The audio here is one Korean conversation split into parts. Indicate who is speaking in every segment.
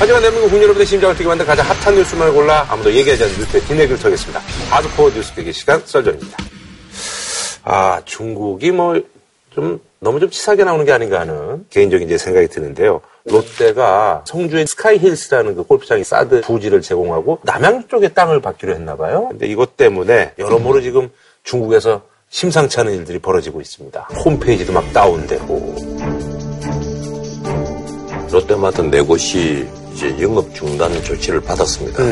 Speaker 1: 하지만 대한민국 국민 여러분의 심장을 뛰게 만든 가장 핫한 뉴스만 골라 아무도 얘기하지 않는 뉴스의 뒷얘기를 털겠습니다. 하드코어 뉴스 계기 시간 썰전입니다. 아, 중국이 뭐, 좀, 너무 좀 치사하게 나오는 게 아닌가 하는 개인적인 이제 생각이 드는데요. 롯데가 성주의 스카이힐스라는 그 골프장이 사드 부지를 제공하고 남양 쪽에 땅을 받기로 했나 봐요. 근데 이것 때문에 여러모로 지금 중국에서 심상치 않은 일들이 벌어지고 있습니다. 홈페이지도 막 다운되고.
Speaker 2: 롯데마트 네 곳이 이제 영업 중단 조치를 받았습니다.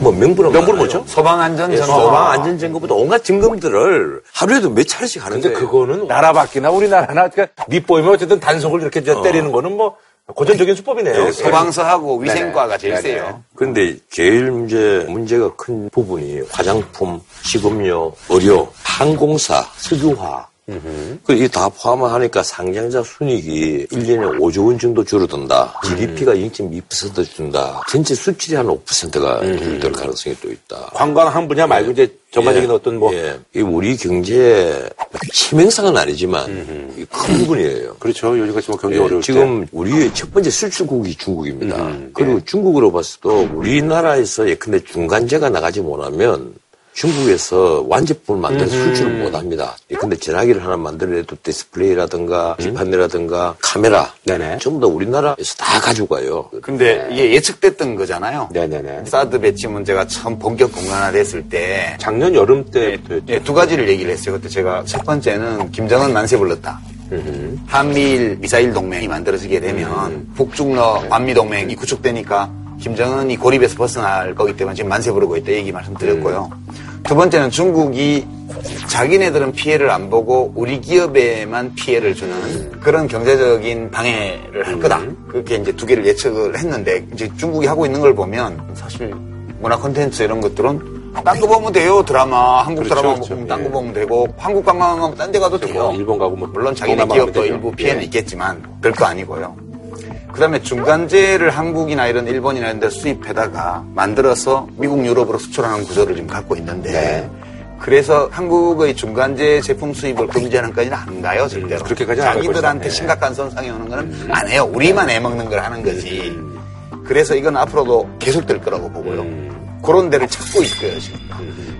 Speaker 2: 뭐 명분은
Speaker 1: 명분은. 뭐죠?
Speaker 2: 예,
Speaker 3: 소방안전점검.
Speaker 2: 소방 안전점검부터 온갖 점검들을 하루에도 몇 차례씩 하는데
Speaker 1: 근데 그거는 나라 밖이나 우리나라나 그러니까 밑보이면 어쨌든 단속을 이렇게 이제 때리는 거는 뭐 고전적인 수법이네요.
Speaker 2: 예,
Speaker 3: 소방서하고 위생과가 제일. 세요.
Speaker 2: 그런데 제일 문제, 문제가 큰 부분이 화장품, 식음료, 의료, 항공사, 석유화. 그이 다 포함하니까 상장자 순이익이 1년에 5조 원 정도 줄어든다. GDP가 0.2% 준다. 전체 수출이 한 5%가 줄어들 가능성이 또 있다.
Speaker 1: 관광 한 분야 말고 이제 전반적인
Speaker 2: 예,
Speaker 1: 어떤 뭐
Speaker 2: 예. 이 우리 경제에 치명상은 아니지만 이큰 부분이에요.
Speaker 1: 그렇죠. 요즘 같이 뭐 경기
Speaker 2: 예,
Speaker 1: 어려울
Speaker 2: 지금 우리의 첫 번째 수출국이 중국입니다. 그리고 중국으로 봤을 때 우리나라에서 예컨대 중간재가 나가지 못하면 중국에서 완제품을 만들어서 수출을 못 합니다. 예컨대 전화기를 하나 만들어내도 디스플레이라든가 기판이라든가 카메라
Speaker 1: 네네.
Speaker 2: 전부 다 우리나라에서 다 가져가요.
Speaker 3: 근데 이게 예측됐던 거잖아요.
Speaker 1: 때 네네네.
Speaker 3: 사드 배치 문제가 처음 본격 공론화됐을 때
Speaker 1: 작년 여름 때부터
Speaker 3: 예, 두 가지를 얘기를 했어요. 그때 제가 첫 번째는 김정은 만세 불렀다. 한미일 미사일 동맹이 만들어지게 되면 북중러 반미 동맹이 구축되니까 김정은이 고립에서 벗어날 거기 때문에 지금 만세 부르고 있다 얘기 말씀드렸고요. 두 번째는 중국이 자기네들은 피해를 안 보고 우리 기업에만 피해를 주는 그런 경제적인 방해를 할 거다. 그렇게 이제 두 개를 예측을 했는데 이제 중국이 하고 있는 걸 보면 사실 문화 콘텐츠 이런 것들은 딴 거 보면 돼요. 드라마, 한국
Speaker 1: 그렇죠,
Speaker 3: 드라마
Speaker 1: 그렇죠.
Speaker 3: 보면 딴거
Speaker 1: 예.
Speaker 3: 보면 되고 한국 관광하면 딴 데 가도 돼요.
Speaker 1: 뭐 일본 가고 뭐
Speaker 3: 물론 자기네 기업도. 일부 피해는
Speaker 1: 예.
Speaker 3: 있겠지만 별거 아니고요. 그 다음에 중간재를 한국이나 이런 일본이나 이런 데 수입해다가 만들어서 미국, 유럽으로 수출하는 구조를 지금 갖고 있는데
Speaker 1: 네.
Speaker 3: 그래서 한국의 중간재 제품 수입을 금지하는 까지는 안 가요, 절대로.
Speaker 1: 음, 그렇게까지는 안갈
Speaker 3: 자기들한테.
Speaker 1: 네.
Speaker 3: 심각한 손상이 오는 거는 안 해요. 우리만 애먹는 걸 하는 거지. 그래서 이건 앞으로도 계속될 거라고 보고요.
Speaker 1: 음.
Speaker 3: 그런 데를 찾고 있고요, 지금.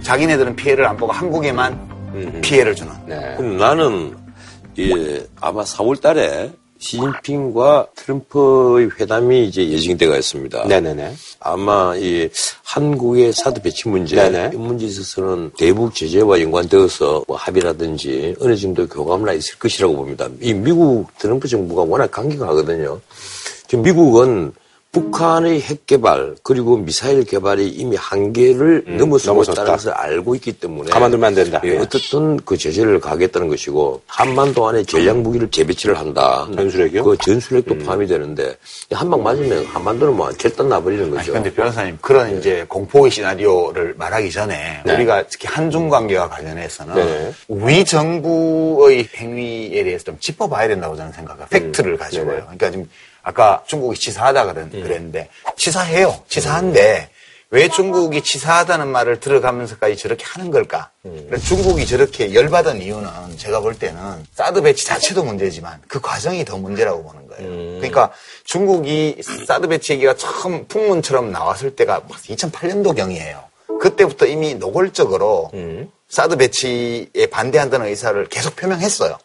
Speaker 3: 자기네들은 피해를 안 보고 한국에만 피해를 주는.
Speaker 1: 네.
Speaker 2: 근데 나는 예, 아마 4월 달에 시진핑과 트럼프의 회담이 이제 예정되어 있습니다.
Speaker 1: 네네네.
Speaker 2: 아마 이 한국의 사드 배치 문제,
Speaker 1: 네네.
Speaker 2: 이 문제에 있어서는 대북 제재와 연관되어서 뭐 합의라든지 어느 정도 교감나 있을 것이라고 봅니다. 이 미국 트럼프 정부가 워낙 강경하거든요. 지금 미국은 북한의 핵 개발 그리고 미사일 개발이 이미 한계를 넘어서고
Speaker 1: 넘어섰다.
Speaker 2: 있다는 것을 알고 있기 때문에
Speaker 1: 가만두면 안 된다.
Speaker 2: 예, 어떻든 그 제재를 가겠다는 것이고 한반도 안에 전략 무기를 재배치를 한다.
Speaker 1: 전술핵이요?
Speaker 2: 그 전술핵도 포함이 되는데 한 방 맞으면 한반도는 뭐 결단 나버리는 거죠.
Speaker 3: 근데 변호사님, 그런 이제 공포의 시나리오를 말하기 전에 우리가 특히 한중 관계와 관련해서는
Speaker 1: 네.
Speaker 3: 우리 정부의 행위에 대해서 좀 짚어봐야 된다고 저는 생각해요. 팩트를 가지고요.
Speaker 1: 네네.
Speaker 3: 그러니까 지금 아까 중국이 치사하다 그랬- 그랬는데 치사해요. 치사한데 왜 중국이 치사하다는 말을 들어가면서까지 저렇게 하는 걸까? 그러니까 중국이 저렇게 열받은 이유는 제가 볼 때는 사드 배치 자체도 문제지만 그 과정이 더 문제라고 보는 거예요. 그러니까 중국이 사드 배치 얘기가 처음 풍문처럼 나왔을 때가 2008년도 경이에요. 그때부터 이미 노골적으로 사드 배치에 반대한다는 의사를 계속 표명했어요.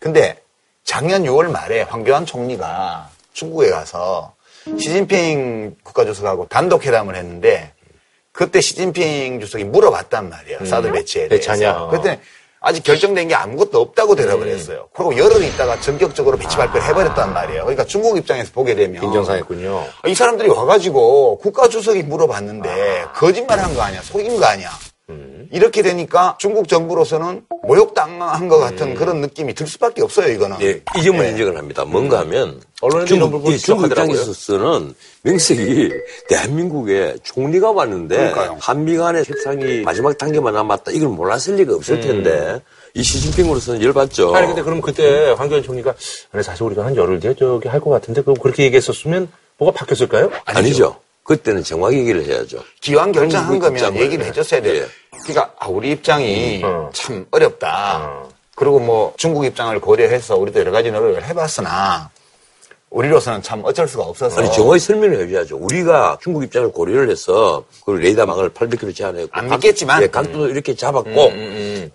Speaker 3: 근데 작년 6월 말에 황교안 총리가 중국에 가서 시진핑 국가주석하고 단독 회담을 했는데 그때 시진핑 주석이 물어봤단 말이에요. 사드 배치에 대해서.
Speaker 1: 배치하냐?
Speaker 3: 그때 아직 결정된 게 아무것도 없다고 대답을 했어요. 그리고 열흘 있다가 전격적으로 배치 발표를 해버렸단 말이에요. 그러니까 중국 입장에서 보게 되면
Speaker 1: 인정상했군요.
Speaker 3: 이 사람들이 와가지고 국가 주석이 물어봤는데 거짓말 한 거 아니야, 속인 거 아니야. 이렇게 되니까 중국 정부로서는 모욕당한 것 같은 그런 느낌이 들 수밖에 없어요, 이거는.
Speaker 2: 예, 이 점을
Speaker 3: 예.
Speaker 2: 인정을 합니다. 뭔가 하면
Speaker 1: 언론에도 이런
Speaker 2: 중국,
Speaker 1: 부분
Speaker 2: 예, 중국. 입장에서는 명색이 대한민국에 총리가 왔는데
Speaker 3: 그러니까요.
Speaker 2: 한미 간의 협상이 마지막 단계만 남았다. 이걸 몰랐을 리가 없을 텐데 이 시진핑으로서는 열받죠.
Speaker 1: 아니 근데 그럼 그때 황교안 총리가 아니 사실 우리가 한 열흘 뒤에 저기 할 것 같은데 그럼 그렇게 얘기했었으면 뭐가 바뀌었을까요?
Speaker 2: 아니죠. 그때는 정확히 얘기를 해야죠.
Speaker 3: 기왕 결정한 거면. 얘기를 해줬어야 돼요.
Speaker 2: 예.
Speaker 3: 그러니까 아, 우리 입장이
Speaker 1: 어.
Speaker 3: 참 어렵다. 그리고 뭐 중국 입장을 고려해서 우리도 여러 가지 노력을 해봤으나 우리로서는 참 어쩔 수가 없어서
Speaker 2: 아니 정확히 설명을 해줘야죠. 우리가 중국 입장을 고려를 해서 그 레이더망을 800km 제한했고
Speaker 3: 안 믿겠지만.
Speaker 2: 예, 각도 이렇게 잡았고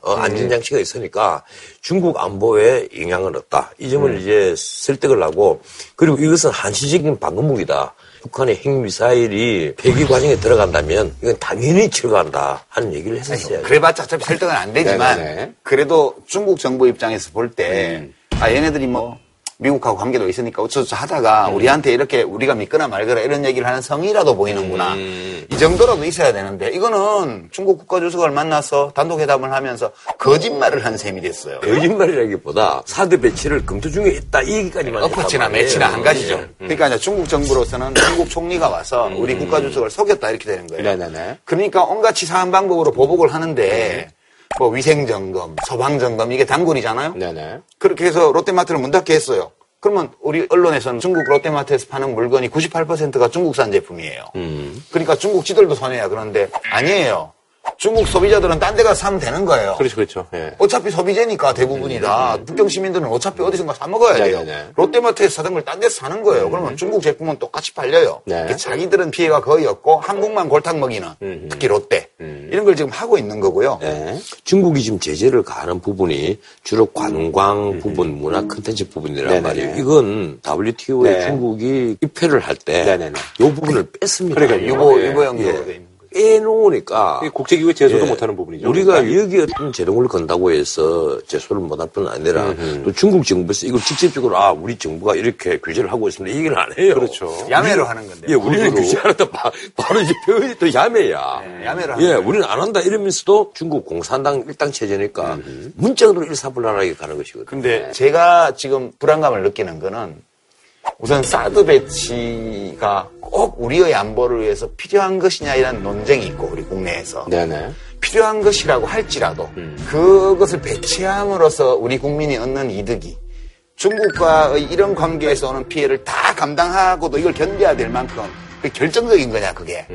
Speaker 2: 어, 안전장치가 있으니까 중국 안보에 영향은 없다. 이 점을 이제 설득을 하고 그리고 이것은 한시적인 방어무기다. 북한의 핵미사일이 폐기 과정에 들어간다면 이건 당연히 들어간다 하는 얘기를 했었어요.
Speaker 3: 그래봤자 어차피 설득은 안 되지만
Speaker 4: 네네네.
Speaker 3: 그래도 중국 정부 입장에서 볼때아 얘네들이 뭐 미국하고 관계도 있으니까 어쩌저쩌 하다가 우리한테 이렇게 우리가 믿거나 말거나 이런 얘기를 하는 성의라도 보이는구나. 이 정도라도 있어야 되는데 이거는 중국 국가주석을 만나서 단독 회담을 하면서 거짓말을 한 셈이 됐어요.
Speaker 2: 거짓말이라기보다 사드 배치를 검토 중에 있다 이 얘기까지만
Speaker 3: 엎어치나. 매치나 한 가지죠.
Speaker 2: 예.
Speaker 3: 그러니까 이제 중국 정부로서는 중국 총리가 와서 우리 국가주석을 속였다 이렇게 되는 거예요.
Speaker 4: 네네네.
Speaker 3: 그러니까 온갖 치사한 방법으로 보복을 하는데 뭐 위생 점검, 소방 점검 이게 단골이잖아요.
Speaker 4: 네네.
Speaker 3: 그렇게 해서 롯데마트를 문 닫게 했어요. 그러면 우리 언론에서는 중국 롯데마트에서 파는 물건이 98%가 중국산 제품이에요. 그러니까 중국 지들도 손해야. 그런데 아니에요. 중국 소비자들은 딴 데 가서 사면 되는 거예요.
Speaker 4: 그렇죠, 그렇죠. 예.
Speaker 3: 어차피 소비재니까 대부분이 다 북경 시민들은 어차피 어디선가 사 먹어야 돼요.
Speaker 4: 네 네 네.
Speaker 3: 롯데마트에서 사던 걸 딴 데서 사는 거예요. 그러면 중국 제품은 똑같이 팔려요.
Speaker 4: 네.
Speaker 3: 자기들은 피해가 거의 없고 한국만 골탕 먹이는 특히 롯데 이런 걸 지금 하고 있는 거고요.
Speaker 4: 네.
Speaker 2: 중국이 지금 제재를 가하는 부분이 주로 관광 부분, 문화 컨텐츠 부분이란. 말이에요. 이건 WTO에
Speaker 4: 네.
Speaker 2: 중국이 입회를 할 때. 이 부분을 뺐습니다.
Speaker 4: 그러니까요.
Speaker 3: 유보
Speaker 4: 예.
Speaker 3: 있는 거죠.
Speaker 2: 빼놓으니까
Speaker 4: 국제기구에 제소도
Speaker 2: 예.
Speaker 4: 못하는 부분이죠.
Speaker 2: 우리가
Speaker 4: 그러니까.
Speaker 2: 여기 어떤 제동을 건다고 해서 제소를 못할 뿐 아니라 또 중국 정부에서 이걸 직접적으로 아 우리 정부가 이렇게 규제를 하고 있습니다. 이 얘기를 안 해요.
Speaker 4: 그렇죠.
Speaker 3: 야매로 하는 건데.
Speaker 2: 예, 우리는 규제하다 바, 바로 이제 표현이 또 야매야.
Speaker 3: 네, 야매로 하는
Speaker 2: 예. 우리는 안 한다 이러면서도 중국 공산당 일당 체제니까 문자로 일사불란하게 가는 것이거든요.
Speaker 3: 근데 제가 지금 불안감을 느끼는 거는 우선 사드 배치가 꼭 우리의 안보를 위해서 필요한 것이냐 이런 논쟁이 있고 우리 국내에서
Speaker 4: 네네.
Speaker 3: 필요한 것이라고 할지라도 그것을 배치함으로써 우리 국민이 얻는 이득이 중국과의 이런 관계에서 오는 피해를 다 감당하고도 이걸 견뎌야 될 만큼 결정적인 거냐 그게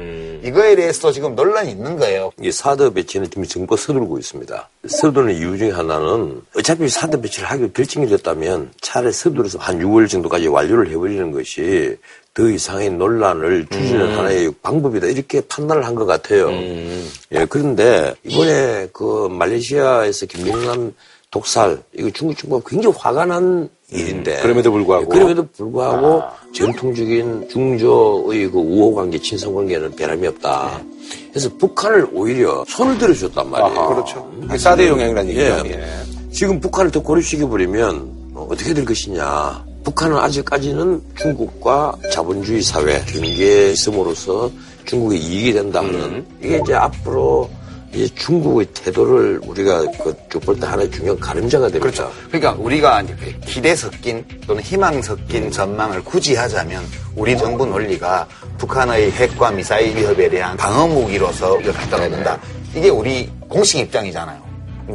Speaker 3: 이거에 대해서 지금 논란이 있는 거예요.
Speaker 2: 이 사드 배치는 지금 정부가 서두르고 있습니다. 서두르는 이유 중에 하나는 어차피 사드 배치를 하기로 결정이 됐다면 차라리 서둘러서 한 6월 정도까지 완료를 해버리는 것이 더 이상의 논란을 줄이는 하나의 방법이다. 이렇게 판단을 한 것 같아요. 예, 그런데 이번에 그 말레이시아에서 김영남 독살, 이거 중국 정부가 굉장히 화가 난 일인데.
Speaker 4: 그럼에도 불구하고.
Speaker 2: 예, 그럼에도 불구하고 전통적인 중저의 그 우호 관계, 친선 관계는 변함이 없다. 그래서 북한을 오히려 손을 들어줬단 말이에요.
Speaker 4: 아하.
Speaker 3: 그렇죠.
Speaker 4: 사대 영향이라는
Speaker 2: 예.
Speaker 4: 얘기죠. 예.
Speaker 2: 지금 북한을 더 고립시켜 버리면 어, 어떻게 될 것이냐. 북한은 아직까지는 중국과 자본주의 사회, 경계에 있음으로써 중국의 이익이 된다 하는 이게 이제 앞으로 이제 중국의 태도를 우리가 그쭉볼 때 하나의 중요한 가름자가 됩니다.
Speaker 3: 그렇죠. 그러니까 우리가 이제 기대 섞인 또는 희망 섞인 전망을 굳이 하자면 우리 정부 논리가 북한의 핵과 미사일 위협에 대한 방어 무기로서 이걸 갖다 놓는다. 이게 우리 공식 입장이잖아요.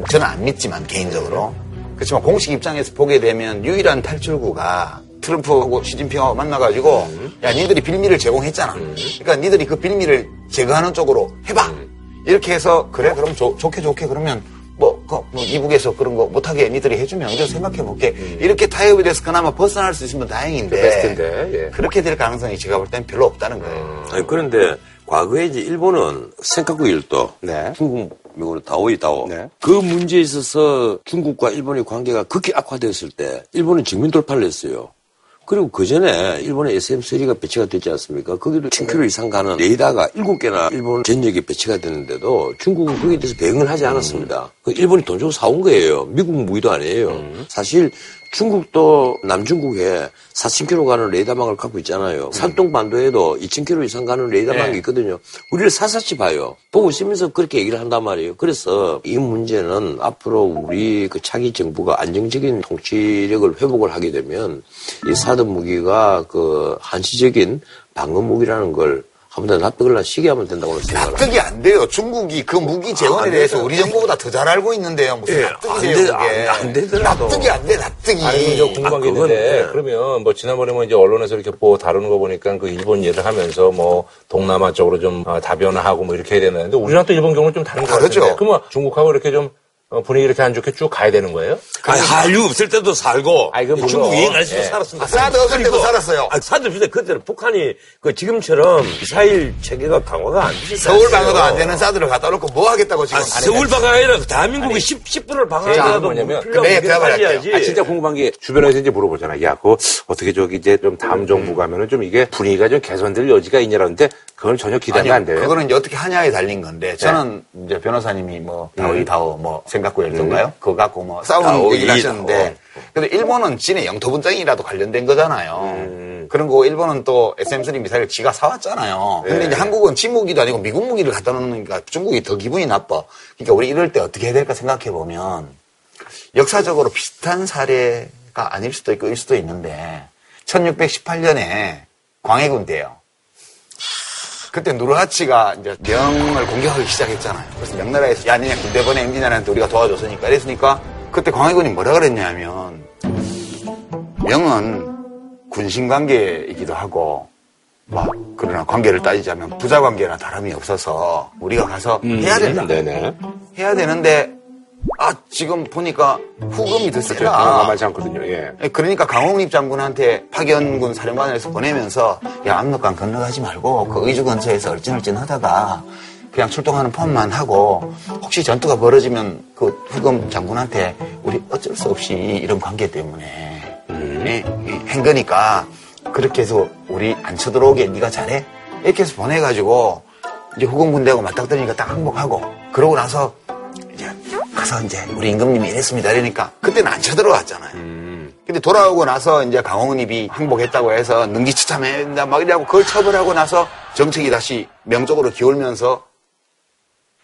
Speaker 3: 저는 안 믿지만 개인적으로. 그렇지만 공식 입장에서 보게 되면 유일한 탈출구가 트럼프하고 시진핑하고 만나가지고 야 니들이 빌미를 제공했잖아. 그러니까 니들이 그 빌미를 제거하는 쪽으로 해봐. 이렇게 해서 그래 그럼 좋- 좋게 좋게 그러면 뭐, 그, 뭐 이북에서 그런 거 못하게 니들이 해주면 우리가 생각해볼게. 이렇게 타협이 돼서 그나마 벗어날 수 있으면 다행인데.
Speaker 4: 베스트인데, 예.
Speaker 3: 그렇게 될 가능성이 제가 볼땐 별로 없다는 거예요.
Speaker 2: 아니, 그런데 과거에 이제 일본은 생각구 일도
Speaker 4: 네.
Speaker 2: 중국, 미국으로 다오이 다오
Speaker 4: 네.
Speaker 2: 그 문제에 있어서 중국과 일본의 관계가 극히 악화됐을 때 일본은 직민 돌파를 했어요. 그리고 그 전에 일본의 SM3가 배치가 됐지 않습니까? 거기도 1000km 이상 가는 레이더가 7개나 일본 전역에 배치가 됐는데도 중국은 거기에 대해서 대응을 하지 않았습니다. 그 일본이 돈 주고 사온 거예요. 미국 무기도 아니에요. 사실 중국도 남중국에 4,000km 가는 레이더망을 갖고 있잖아요. 산동반도에도 2,000km 이상 가는 레이더망이
Speaker 3: 네.
Speaker 2: 있거든요. 우리를 사사치 봐요. 보고 있으면서 그렇게 얘기를 한단 말이에요. 그래서 이 문제는 앞으로 우리 그 차기 정부가 안정적인 통치력을 회복을 하게 되면 이 사드 무기가 그 한시적인 방어 무기라는 걸 한번더 납득을 시게 하면 된다고 생각을 합니다.
Speaker 3: 납득이 안 돼요. 중국이 그 무기 재원에
Speaker 2: 안
Speaker 3: 대해서. 우리 정부보다 더 잘 알고 있는데요. 무슨
Speaker 2: 예,
Speaker 3: 납득이
Speaker 2: 안
Speaker 3: 돼요.
Speaker 2: 안- 안 되더라도.
Speaker 3: 납득이 안 돼, 납득이.
Speaker 4: 아니, 저 궁금한 게
Speaker 2: 아, 그건,
Speaker 4: 있는데,
Speaker 2: 예.
Speaker 4: 그러면 뭐 지난번에 뭐 이제 언론에서 이렇게 뭐 다루는 거 보니까 그 일본 예를 하면서 뭐 동남아 쪽으로 좀 어, 다변화하고 뭐 이렇게 해야 되는데 우리랑 또 일본 경우는 좀 다른 거
Speaker 3: 다르죠.
Speaker 4: 같은데. 그러면 중국하고 이렇게 좀 어, 분위기 이렇게 안 좋게 쭉 가야 되는 거예요?
Speaker 2: 아니, 한류 없을 때도 살고,
Speaker 4: 아이, 그건
Speaker 2: 중국
Speaker 4: 물론.
Speaker 2: 유행할 때도
Speaker 4: 예.
Speaker 2: 살았습니다.
Speaker 3: 아, 사드 없을 때도 살았어요.
Speaker 2: 아, 사드 없을 때 그때는 북한이 그 지금처럼 미사일 체계가 강화가 안 되셨어요.
Speaker 3: 서울 방어도 안 되는 사드를 갖다 놓고 뭐 하겠다고 지금
Speaker 2: 아, 서울. 방어가 아니라 대한민국이 10, 10분을 방어하더라도
Speaker 4: 뭐냐면
Speaker 3: 네, 말할게요.
Speaker 1: 아, 진짜 궁금한 게 주변에서 이제 물어보잖아. 야, 그거 어떻게 저기 이제 좀 다음 정부 가면은 좀 이게 분위기가 좀 개선될 여지가 있냐라는데 그건 전혀 기대가 안 돼요.
Speaker 3: 그거는 이제 어떻게 하냐에 달린 건데 저는 이제 변호사님이 뭐 다오이 다오 뭐 생각구였던가요? 그거 갖고 뭐 싸우는 얘기를 하셨는데 근데 일본은 진의 영토 분쟁이라도 관련된 거잖아요. 그런 거 일본은 또 SM3 미사일 지가 사왔잖아요. 근데 이제 한국은 지무기도 아니고 미국 무기를 갖다 놓으니까 중국이 더 기분이 나빠. 그러니까 우리 이럴 때 어떻게 해야 될까 생각해 보면 역사적으로 비슷한 사례가 아닐 수도 있고 일 수도 있는데 1618년에 광해군 때요. 그때 누르하치가 이제 명을 공격하기 시작했잖아요. 그래서 명나라에서 야, 니네 군대 보내, 임진왜란한테 우리가 도와줬으니까. 이랬으니까 그때 광해군이 뭐라 그랬냐면 명은 군신 관계이기도 하고 막 그러나 관계를 따지자면 부자 관계나 다름이 없어서 우리가 가서 해야 된다.
Speaker 1: 네네.
Speaker 3: 해야 되는데 아 지금 보니까 후금이.
Speaker 1: 경우가 많지 않거든요. 예.
Speaker 3: 그러니까 강홍립 장군한테 파견군 사령관에서 보내면서 야 압록강 건너가지 말고 그 의주 근처에서 얼찐얼찐 하다가 그냥 출동하는 폼만 하고 혹시 전투가 벌어지면 그 후금 장군한테 우리 어쩔 수 없이 이런 관계 때문에 이- 이한 거니까 그렇게 해서 우리 안 쳐들어오게 네가 잘해 이렇게 해서 보내가지고 이제 후금 군대하고 맞닥뜨리니까 딱 항복하고 그러고 나서 가서 이제 우리 임금님이 이랬습니다 이러니까 그때는 안 쳐들어왔잖아요. 근데 돌아오고 나서 이제 강홍립이 항복했다고 해서 능지처참해야 된다 막 이래고 그걸 처벌하고 나서 정책이 다시 명쪽으로 기울면서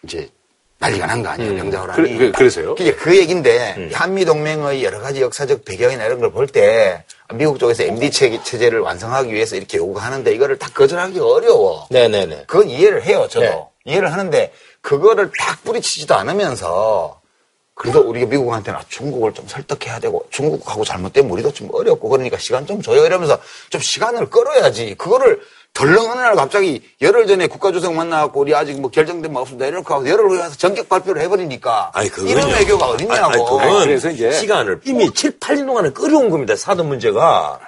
Speaker 3: 이제 난리가 난 거 아니에요 명자호란이.
Speaker 1: 그래- 그- 그래서요?
Speaker 3: 이게 그 얘기인데 한미 동맹의 여러 가지 역사적 배경이나 이런 걸 볼 때 미국 쪽에서 MD 체- 체제를 완성하기 위해서 이렇게 요구하는데 이거를 다 거절하기 어려워.
Speaker 4: 네네네.
Speaker 3: 그건 이해를 해요, 저도.
Speaker 4: 네.
Speaker 3: 이해를 하는데, 그거를 딱 뿌리치지도 않으면서, 그래도 우리가 미국한테는 아, 중국을 좀 설득해야 되고, 중국하고 잘못되면 우리도 좀 어렵고, 그러니까 시간 좀 줘요. 이러면서 좀 시간을 끌어야지. 그거를 덜렁 어느 날 갑자기 열흘 전에 국가주석 만나갖고, 우리 아직 뭐 결정된 바 없습니다. 이렇게 하고 열흘 후에 와서 전격 발표를 해버리니까.
Speaker 2: 아니, 그건요.
Speaker 3: 이런 외교가 어딨냐고.
Speaker 2: 아니, 아니, 그건
Speaker 1: 그래서 이제-
Speaker 2: 시간을 이미 7, 8년 동안에 끌어온 겁니다. 사드 문제가.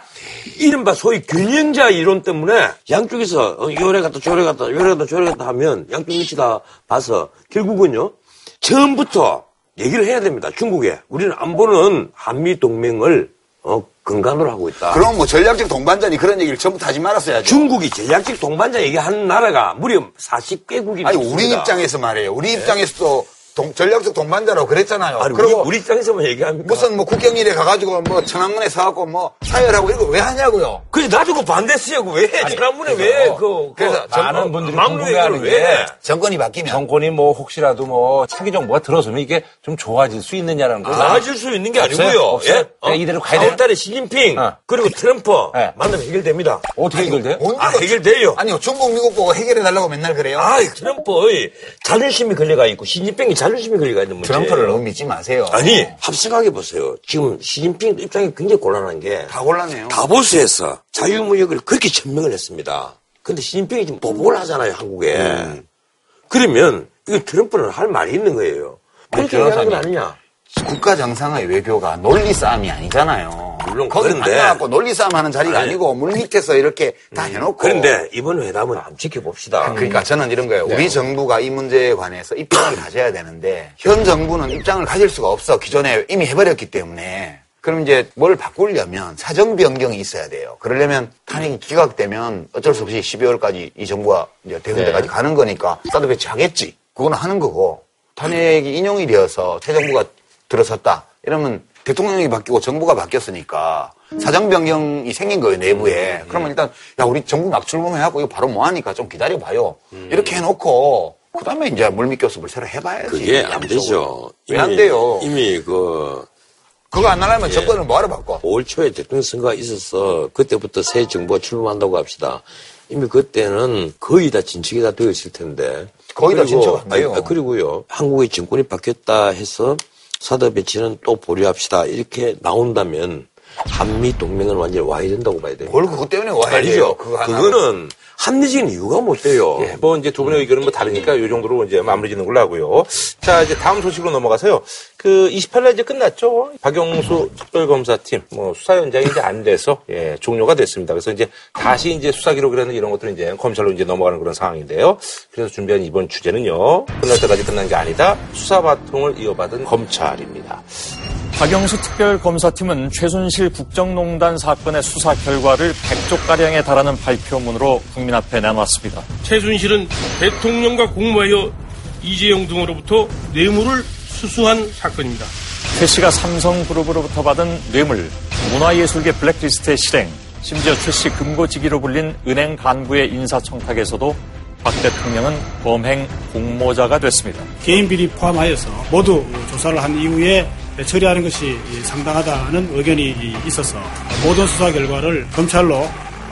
Speaker 2: 이른바 소위 균형자 이론 때문에 양쪽에서 어, 요래 갔다 저래 갔다 요래 갔다 저래 갔다 하면 양쪽 눈치 다 봐서 결국은요 처음부터 얘기를 해야 됩니다. 중국에 우리는 안보는 한미 동맹을 어, 근간으로 하고 있다.
Speaker 3: 그럼 뭐 전략적 동반자니 그런 얘기를 전부터 하지 말았어야죠.
Speaker 2: 중국이 전략적 동반자 얘기하는 나라가 무려 40개국이
Speaker 3: 아니, 우리 입장에서 말이에요. 우리 입장에서도 동- 전략적 동반자라고 그랬잖아요.
Speaker 2: 아니, 우리,
Speaker 3: 그리고
Speaker 2: 우리 입장에서만 얘기합니까?
Speaker 3: 무슨 뭐 국경일에 가가지고 뭐 천안문에 서갖고 뭐 사열하고 이거 왜 하냐고요.
Speaker 2: 그래 나두고 반대했어요. 왜? 지난번에 왜 그,
Speaker 4: 그래서
Speaker 2: 그
Speaker 4: 많은
Speaker 2: 어,
Speaker 4: 분들이 궁금해하는 게
Speaker 2: 해?
Speaker 3: 정권이 바뀌면
Speaker 4: 정권이 뭐 혹시라도 뭐 차기 정부가 들어서면 이게 좀 좋아질 수 있느냐라는 거.
Speaker 2: 나아질 수 있는 게
Speaker 4: 없어요?
Speaker 2: 아니고요.
Speaker 4: 없어요?
Speaker 2: 예?
Speaker 4: 그냥 이대로 가야 돼요?
Speaker 2: 4월달에 시진핑
Speaker 4: 어.
Speaker 2: 그리고 트럼프
Speaker 4: 네.
Speaker 2: 만나면 해결됩니다.
Speaker 4: 어떻게 해결돼요?
Speaker 2: 아, 해결돼요.
Speaker 3: 아니요 중국 미국 보고 해결해 달라고 맨날 그래요.
Speaker 2: 아, 트럼프의 자존심이 걸려가 있고 시진핑이 자존심이 걸려가 있는 문제.
Speaker 3: 트럼프를 너무 믿지 마세요.
Speaker 2: 아니 합성하게 보세요. 지금 시진핑 입장이 굉장히 곤란한 게
Speaker 3: 다 곤란해요.
Speaker 2: 다보스에서 자유무역을 그렇게 천명을 했습니다. 근데 시진핑이 지금 보복을 하잖아요, 한국에.
Speaker 3: 음.
Speaker 2: 그러면 이거 트럼프는 할 말이 있는 거예요. 그렇게 얘기하는 건 아니냐.
Speaker 3: 국가 정상의 외교가 논리 싸움이 아니잖아요.
Speaker 2: 물론
Speaker 3: 거기
Speaker 2: 그런데-
Speaker 3: 만나갖고 논리 싸움 하는 자리가
Speaker 2: 아니.
Speaker 3: 아니 고 물 밑에서 이렇게 다 해놓고.
Speaker 2: 그런데 이번 회담은 한번 지켜봅시다.
Speaker 3: 그러니까 저는 이런 거예요. 우리 정부가 이 문제에 관해서 입장을 가져야 되는데 현 정부는 입장을 가질 수가 없어. 기존에 이미 해버렸기 때문에. 그럼 이제 뭘 바꾸려면 사정 변경이 있어야 돼요. 그러려면 탄핵이 기각되면 어쩔 수 없이 12월까지 이 정부가 이제 대선 때까지 가는 거니까 사드 배치하겠지. 그거는 하는 거고 탄핵이 인용이 되어서 새 정부가 들어섰다. 이러면 대통령이 바뀌고 정부가 바뀌었으니까 사정 변경이 생긴 거예요 내부에. 그러면 일단 야 우리 정부 막 출범해갖고 이거 바로 뭐 하니까 좀 기다려봐요. 이렇게 해놓고 그다음에 이제 물밑교섭을 새로 해봐야지.
Speaker 2: 그게 안
Speaker 3: 양쪽으로.
Speaker 2: 되죠.
Speaker 3: 왜안
Speaker 2: 이미-
Speaker 3: 돼요?
Speaker 2: 이미 그
Speaker 3: 그거 안 나려면 정권을 뭐하러 바꿔?
Speaker 2: 5월 초에 대통령 선거가 있어서 그때부터 새 정부가 출범한다고 합시다. 이미 그때는 거의 다 진척이 다 되어 있을 텐데.
Speaker 3: 거의 다 진척 안 돼요.
Speaker 2: 아니, 아, 그리고요. 한국의 정권이 바뀌었다 해서 사드 배치는 또 보류합시다. 이렇게 나온다면 한미 동맹은 완전히 와야 된다고 봐야 돼요.
Speaker 3: 뭘 그것 때문에 와야?
Speaker 2: 아니죠. 그거는 합리적인 이유가 못 돼요.
Speaker 4: 예, 뭐 이제 두 분의 의견은 뭐 다르니까 이 정도로 이제 마무리 짓는 걸로 하고요. 자, 이제 다음 소식으로 넘어가서요. 그 28일 이제 끝났죠. 박영수 특별검사팀 뭐 수사 현장이 이제 안 돼서 예, 종료가 됐습니다. 그래서 이제 다시 이제 수사 기록이라는 이런 것들은 이제 검찰로 이제 넘어가는 그런 상황인데요. 그래서 준비한 이번 주제는요. 끝날 때까지 끝난 게 아니다. 수사 바통을 이어받은 검찰입니다.
Speaker 5: 박영수 특별검사팀은 최순실 국정농단 사건의 수사 결과를 100쪽가량에 달하는 발표문으로 국민 앞에 내놨습니다.
Speaker 6: 최순실은 대통령과 공모하여 이재용 등으로부터 뇌물을 수수한 사건입니다.
Speaker 5: 최 씨가 삼성그룹으로부터 받은 뇌물, 문화예술계 블랙리스트의 실행, 심지어 최 씨 금고지기로 불린 은행 간부의 인사청탁에서도 박 대통령은 범행 공모자가 됐습니다.
Speaker 7: 개인 비리 포함하여서 모두 조사를 한 이후에 처리하는 것이 상당하다는 의견이 있어서 모든 수사 결과를 검찰로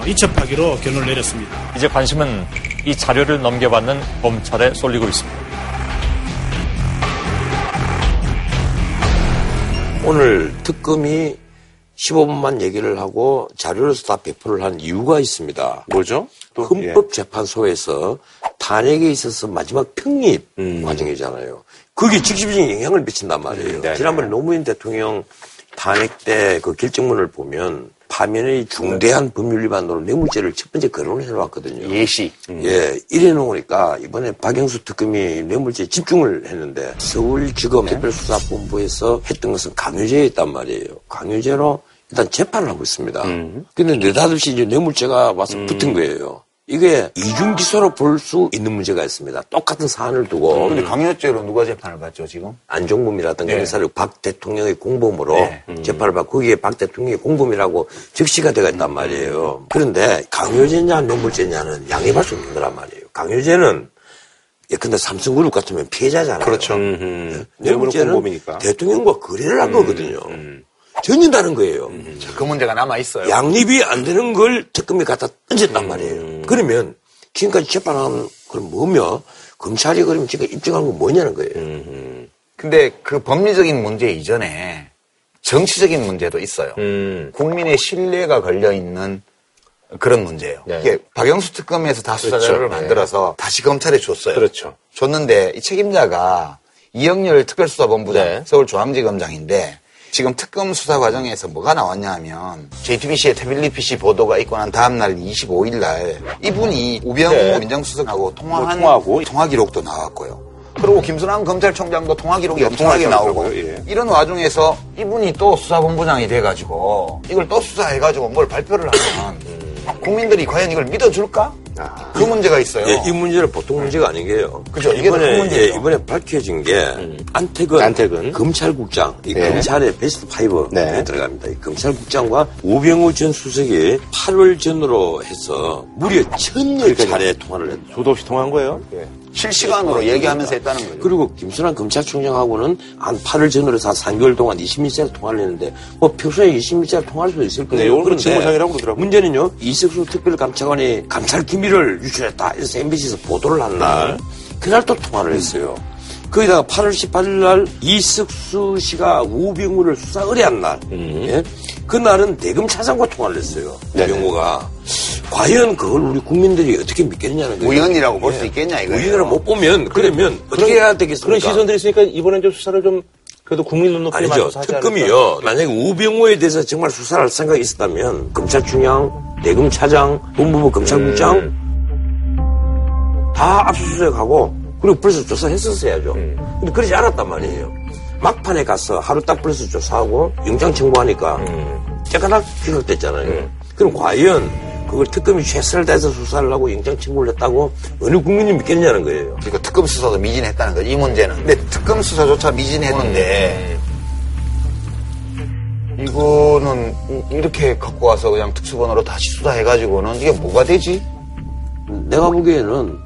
Speaker 7: 이첩하기로 결론을 내렸습니다.
Speaker 5: 이제 관심은 이 자료를 넘겨받는 검찰에 쏠리고 있습니다.
Speaker 2: 오늘 특검이 15분만 얘기를 하고 자료로서 다 배포를 한 이유가 있습니다.
Speaker 1: 뭐죠? 또,
Speaker 2: 헌법재판소에서 탄핵에 있어서 마지막 평립
Speaker 1: 음.
Speaker 2: 과정이잖아요. 그게 직접적인 영향을 미친단 말이에요.
Speaker 1: 네,
Speaker 2: 지난번에
Speaker 1: 네.
Speaker 2: 노무현 대통령 탄핵 때 그 결정문을 보면 파면의 중대한 법률 위반으로 뇌물죄를 첫 번째 거론을 해놨거든요.
Speaker 3: 예시.
Speaker 2: 예, 이래 놓으니까 이번에 박영수 특검이 뇌물죄 집중을 했는데 서울지검 특별수사본부에서 했던 것은 강요죄였단 말이에요. 강요죄로 일단 재판을 하고 있습니다. 근데 느닷없이 이제 뇌물죄가 와서 붙은 거예요. 이게 이중기소로 볼 수 있는 문제가 있습니다. 똑같은 사안을 두고
Speaker 3: 근데 강요죄로 누가 재판을 받죠, 지금?
Speaker 2: 안종범이라든가
Speaker 3: 네.
Speaker 2: 인사를 박 대통령의 공범으로
Speaker 3: 네.
Speaker 2: 재판을 받고 거기에 박 대통령의 공범이라고 적시가 되어 있단 말이에요. 그런데 강요죄냐 뇌물죄냐는 양립할 수 없는 거란 말이에요. 강요죄는 예컨대 삼성그룹 같으면 피해자잖아요.
Speaker 1: 그렇죠.
Speaker 2: 네.
Speaker 1: 음, 뇌물은
Speaker 2: 뇌물죄는
Speaker 1: 공범이니까.
Speaker 2: 대통령과 거래를 한 거거든요. 전혀 다른 거예요.
Speaker 3: 자, 그 문제가 남아 있어요.
Speaker 2: 양립이 안 되는 걸 특검에 갖다 던졌단 말이에요. 그러면 지금까지 재판한 그럼 뭐며 검찰이 그러면 지금 입증한 건 뭐냐는 거예요.
Speaker 3: 근데 그 법리적인 문제 이전에 정치적인 문제도 있어요.
Speaker 1: 음.
Speaker 3: 국민의 신뢰가 걸려 있는 그런 문제예요.
Speaker 1: 네.
Speaker 3: 이게 박영수 특검에서 다 수사
Speaker 1: 그렇죠. 네.
Speaker 3: 만들어서 다시 검찰에 줬어요.
Speaker 1: 그렇죠.
Speaker 3: 줬는데 이 책임자가 이영렬 특별수사본부장
Speaker 1: 네.
Speaker 3: 서울중앙지검장인데 지금 특검 수사 과정에서 뭐가 나왔냐 하면 JTBC의 태블릿 PC 보도가 있고 난 다음날 25일 날 이분이 우병우
Speaker 1: 네.
Speaker 3: 민정수석하고 통화한
Speaker 1: 뭐 통화하고.
Speaker 3: 통화 기록도 나왔고요. 그리고 김순환 검찰총장도 통화 기록이 엄청나게
Speaker 1: 통화
Speaker 3: 나오고?
Speaker 1: 예.
Speaker 3: 이런 와중에서 이분이 또 수사본부장이 돼가지고 이걸 또 수사해가지고 뭘 발표를 하면 국민들이 과연 이걸 믿어줄까? 그 문제가 있어요.
Speaker 2: 예, 이 문제는 보통 문제가 아닌 게요.
Speaker 3: 그죠.
Speaker 2: 이번에. 예, 이번에 밝혀진 게 안태근,
Speaker 1: 안태근.
Speaker 2: 검찰국장, 이
Speaker 1: 네.
Speaker 2: 검찰의 베스트 파이브에
Speaker 1: 네.
Speaker 2: 들어갑니다. 이 검찰국장과 우병우 전 수석이 8월 전으로 해서 무려 천여 차례 통화를 했다.
Speaker 1: 수도 없이 통한 거예요. 예.
Speaker 3: 실시간으로 얘기하면서 했다는 거죠.
Speaker 2: 그리고 김순환 검찰총장하고는 한 8월 전으로 한 3개월 동안 20일짜리 통화를 했는데 뭐 평소에 20일짜리 통화할 수도 있을 거예요.
Speaker 1: 내용은
Speaker 2: 그런데
Speaker 1: 직무상이라고 그러더라고요.
Speaker 2: 문제는요. 이석수 특별감찰관이 감찰 기밀을 유출했다. 그래서 MBC에서 보도를 한 날 그날 또 통화를 했어요. 거기다가 8월 18일 날 이석수 씨가 우병우를 수사 의뢰한 날, 예? 그날은 대검 차장과 통화를 했어요.
Speaker 1: 네네.
Speaker 2: 우병우가 과연 그걸 우리 국민들이 어떻게 믿겠냐는 거예요.
Speaker 3: 우연이라고 볼 수 있겠냐 이거예요.
Speaker 2: 우연을 못 보면 그러면 어떻게 해야 되겠습니까?
Speaker 1: 그런 시선들이 있으니까 이번엔 좀 수사를 좀 그래도 국민 눈높이에
Speaker 2: 아니죠.
Speaker 1: 맞춰서 하지.
Speaker 2: 특검이요. 만약에 우병우에 대해서 정말 수사를 할 생각이 있었다면 검찰총장, 대검차장, 법무부 검찰국장
Speaker 1: 음.
Speaker 2: 다 압수수색하고 그리고 벌써 조사했었어야죠. 근데 그러지 않았단 말이에요. 막판에 가서 하루 딱 벌써 조사하고 영장 청구하니까
Speaker 1: 음.
Speaker 2: 째까닥 기각됐잖아요. 그럼 과연 그걸 특검이 최선을 다해서 수사를 하고 영장 청구를 했다고 어느 국민이 믿겠냐는 거예요.
Speaker 3: 그리고 특검 수사도 미진했다는 거죠, 이 문제는. 근데 특검 수사조차 미진했는데, 이거는 이- 이렇게 갖고 와서 그냥 특수본으로 다시 수사해가지고는 이게 뭐가 되지?
Speaker 2: 내가 보기에는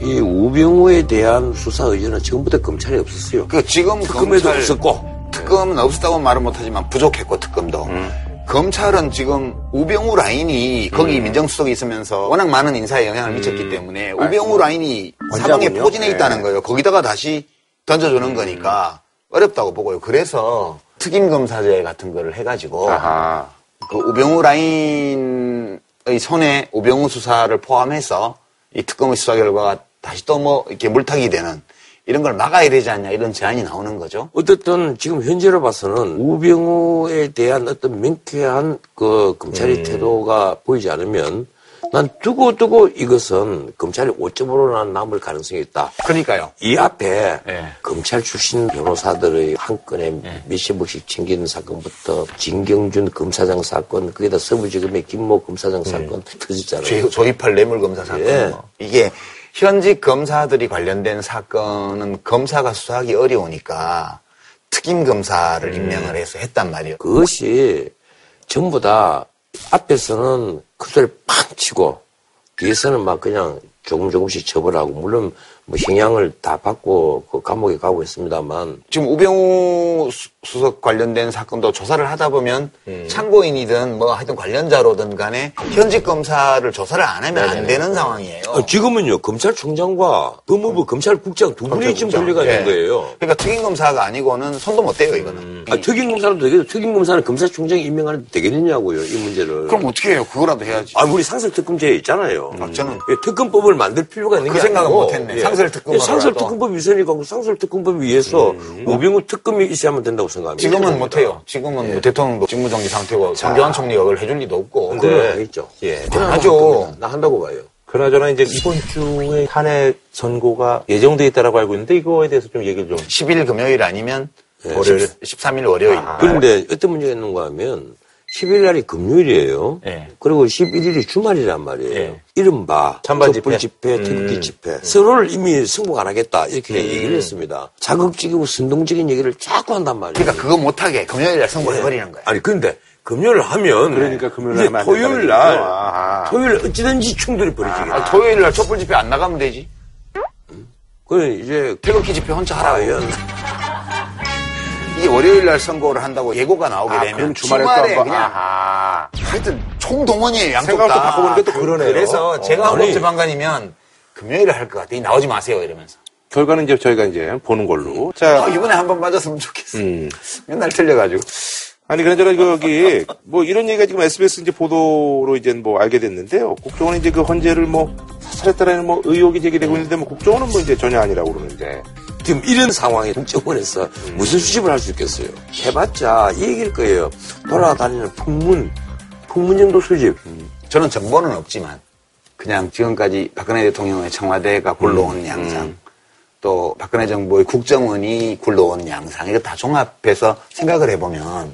Speaker 2: 이 우병우에 대한 수사 의지는 지금부터 검찰이 없었어요.
Speaker 3: 그 지금
Speaker 2: 특검에도
Speaker 3: 검찰-
Speaker 2: 없었고
Speaker 3: 특검은 없었다고 말은 못하지만 부족했고 특검도 검찰은 지금 우병우 라인이 거기 민정수석이 있으면서 워낙 많은 인사에 영향을 미쳤기 때문에 우병우 라인이 사방에? 포진해
Speaker 2: 네.
Speaker 3: 있다는 거예요. 거기다가 다시 던져주는 거니까 어렵다고 보고요. 그래서 특임 검사제 같은 거를 해가지고
Speaker 1: 아하.
Speaker 3: 그 우병우 라인의 손에 우병우 수사를 포함해서 이 특검의 수사 결과가 다시 또 뭐 이렇게 물타기 되는 이런 걸 막아야 되지 않냐 이런 제안이 나오는 거죠.
Speaker 2: 어쨌든 지금 현재로 봐서는 우병우에 대한 어떤 명쾌한 그 검찰의 태도가 보이지 않으면 난 두고 두고 이것은 검찰이 5점으로 남을 가능성이 있다.
Speaker 3: 그러니까요.
Speaker 2: 이 앞에
Speaker 3: 예.
Speaker 2: 검찰 출신 변호사들의 한 건에 몇십억씩 챙기는 사건부터 진경준 검사장 사건, 거기다 서부지검의 김모 검사장 사건 터졌잖아요.
Speaker 3: 조- 조입할 뇌물 검사 사건.
Speaker 2: 예.
Speaker 3: 뭐. 이게 현직 검사들이 관련된 사건은 검사가 수사하기 어려우니까 특임 검사를 임명을 해서 했단 말이에요.
Speaker 2: 그것이 전부 다 앞에서는 큰 소리 팍 치고 뒤에서는 막 그냥 조금 조금씩 처벌하고 물론 뭐 형량을 다 받고 그 감옥에 가고 있습니다만
Speaker 3: 지금 우병우 수- 수석 관련된 사건도 조사를 하다 보면 참고인이든 뭐 하여튼 관련자로든 간에 현직 검사를 조사를 안 하면 안 되는 상황이에요.
Speaker 2: 어, 지금은요 검찰총장과 법무부 검찰국장 두 분이 지금. 분리가 된
Speaker 3: 예.
Speaker 2: 거예요.
Speaker 3: 그러니까 특임검사가 아니고는 손도 못 대요, 이거는.
Speaker 2: 아, 특임검사는 되겠, 특임검사는 검찰총장이 임명하는데 되겠느냐고요, 이 문제를.
Speaker 3: 그럼 어떻게 해요? 그거라도 해야지.
Speaker 2: 아, 우리 상설특검제 있잖아요.
Speaker 3: 아, 저는
Speaker 2: 예, 특검법을 만들 필요가 있는
Speaker 3: 그
Speaker 2: 게
Speaker 3: 생각은 못했네.
Speaker 2: 예.
Speaker 3: 상설특검으로라도.
Speaker 2: 예, 상설특검법 위선이니까 그 상설특검법 위해서 우병우 특검이 있어야만 된다고 생각합니다.
Speaker 3: 지금은 못해요. 지금은 뭐 대통령도 직무정지 상태고 정교한 총리가 그걸 해줄 리도 없고.
Speaker 2: 그래, 있죠.
Speaker 1: 예.
Speaker 3: 하죠.
Speaker 2: 나 한다고 봐요.
Speaker 1: 그나저나 이제 이번 주에 탄핵 선고가 예정돼 있다라고 알고 있는데 이거에 대해서 좀 얘기를 좀.
Speaker 3: 10일 금요일 아니면
Speaker 2: 예,
Speaker 3: 월요일, 13일 월요일.
Speaker 2: 그런데 어떤 문제가 있는가 하면 10일 날이 금요일이에요.
Speaker 3: 예.
Speaker 2: 그리고 11일이 주말이란 말이에요.
Speaker 3: 예.
Speaker 2: 이른바
Speaker 1: 찬반
Speaker 2: 촛불
Speaker 1: 집회.
Speaker 2: 집회, 태극기
Speaker 1: 음.
Speaker 2: 집회. 서로를 이미 승복 안 하겠다 이렇게 얘기를 했습니다. 자극적이고 선동적인 얘기를 자꾸 한단 말이에요.
Speaker 3: 그러니까 그거 못하게 금요일 날 선고해버리는 거예요.
Speaker 2: 아니 근데 금요일 하면
Speaker 1: 그러니까 금요일 안
Speaker 2: 토요일 날.
Speaker 1: 아하.
Speaker 2: 토요일 날 어찌든지 충돌이 벌어지게.
Speaker 3: 아, 토요일 날 촛불 집회 안 나가면 되지.
Speaker 2: 그래 이제
Speaker 3: 태극기 집회 혼자 하라고. 이게 월요일 날 선고를 한다고 예고가 나오게
Speaker 1: 아,
Speaker 3: 되면
Speaker 1: 그럼 주말에 또.
Speaker 3: 그냥
Speaker 1: 아하.
Speaker 3: 하여튼 총동원이에요 양쪽
Speaker 1: 생각을
Speaker 3: 다.
Speaker 1: 또 바꿔보니까 또 그러네요.
Speaker 3: 그래서
Speaker 1: 어.
Speaker 3: 제가. 헌법재판관이면 금요일에 할 것 같아. 나오지 마세요 이러면서.
Speaker 1: 결과는 이제 저희가 이제 보는 걸로. 자,
Speaker 3: 아, 이번에 한 번 맞았으면 좋겠어.
Speaker 1: 음.
Speaker 3: 맨날 틀려가지고.
Speaker 1: 아니 그나저나 여기 뭐 이런 얘기가 지금 SBS 이제 보도로 이제 뭐 알게 됐는데요. 국정원이 이제 그 헌재를 뭐 사찰했다라는 뭐 의혹이 제기되고 있는데 뭐 국정원은 뭐 이제 전혀 아니라고 그러는데.
Speaker 2: 지금 이런 상황에 국정원에서 무슨 수집을 할 수 있겠어요? 해봤자 이 얘기일 거예요. 돌아다니는 풍문, 풍문 정도 수집.
Speaker 3: 저는 정보는 없지만 그냥 지금까지 박근혜 대통령의 청와대가 굴러온 양상 또 박근혜 정부의 국정원이 굴러온 양상 이거 다 종합해서 생각을 해보면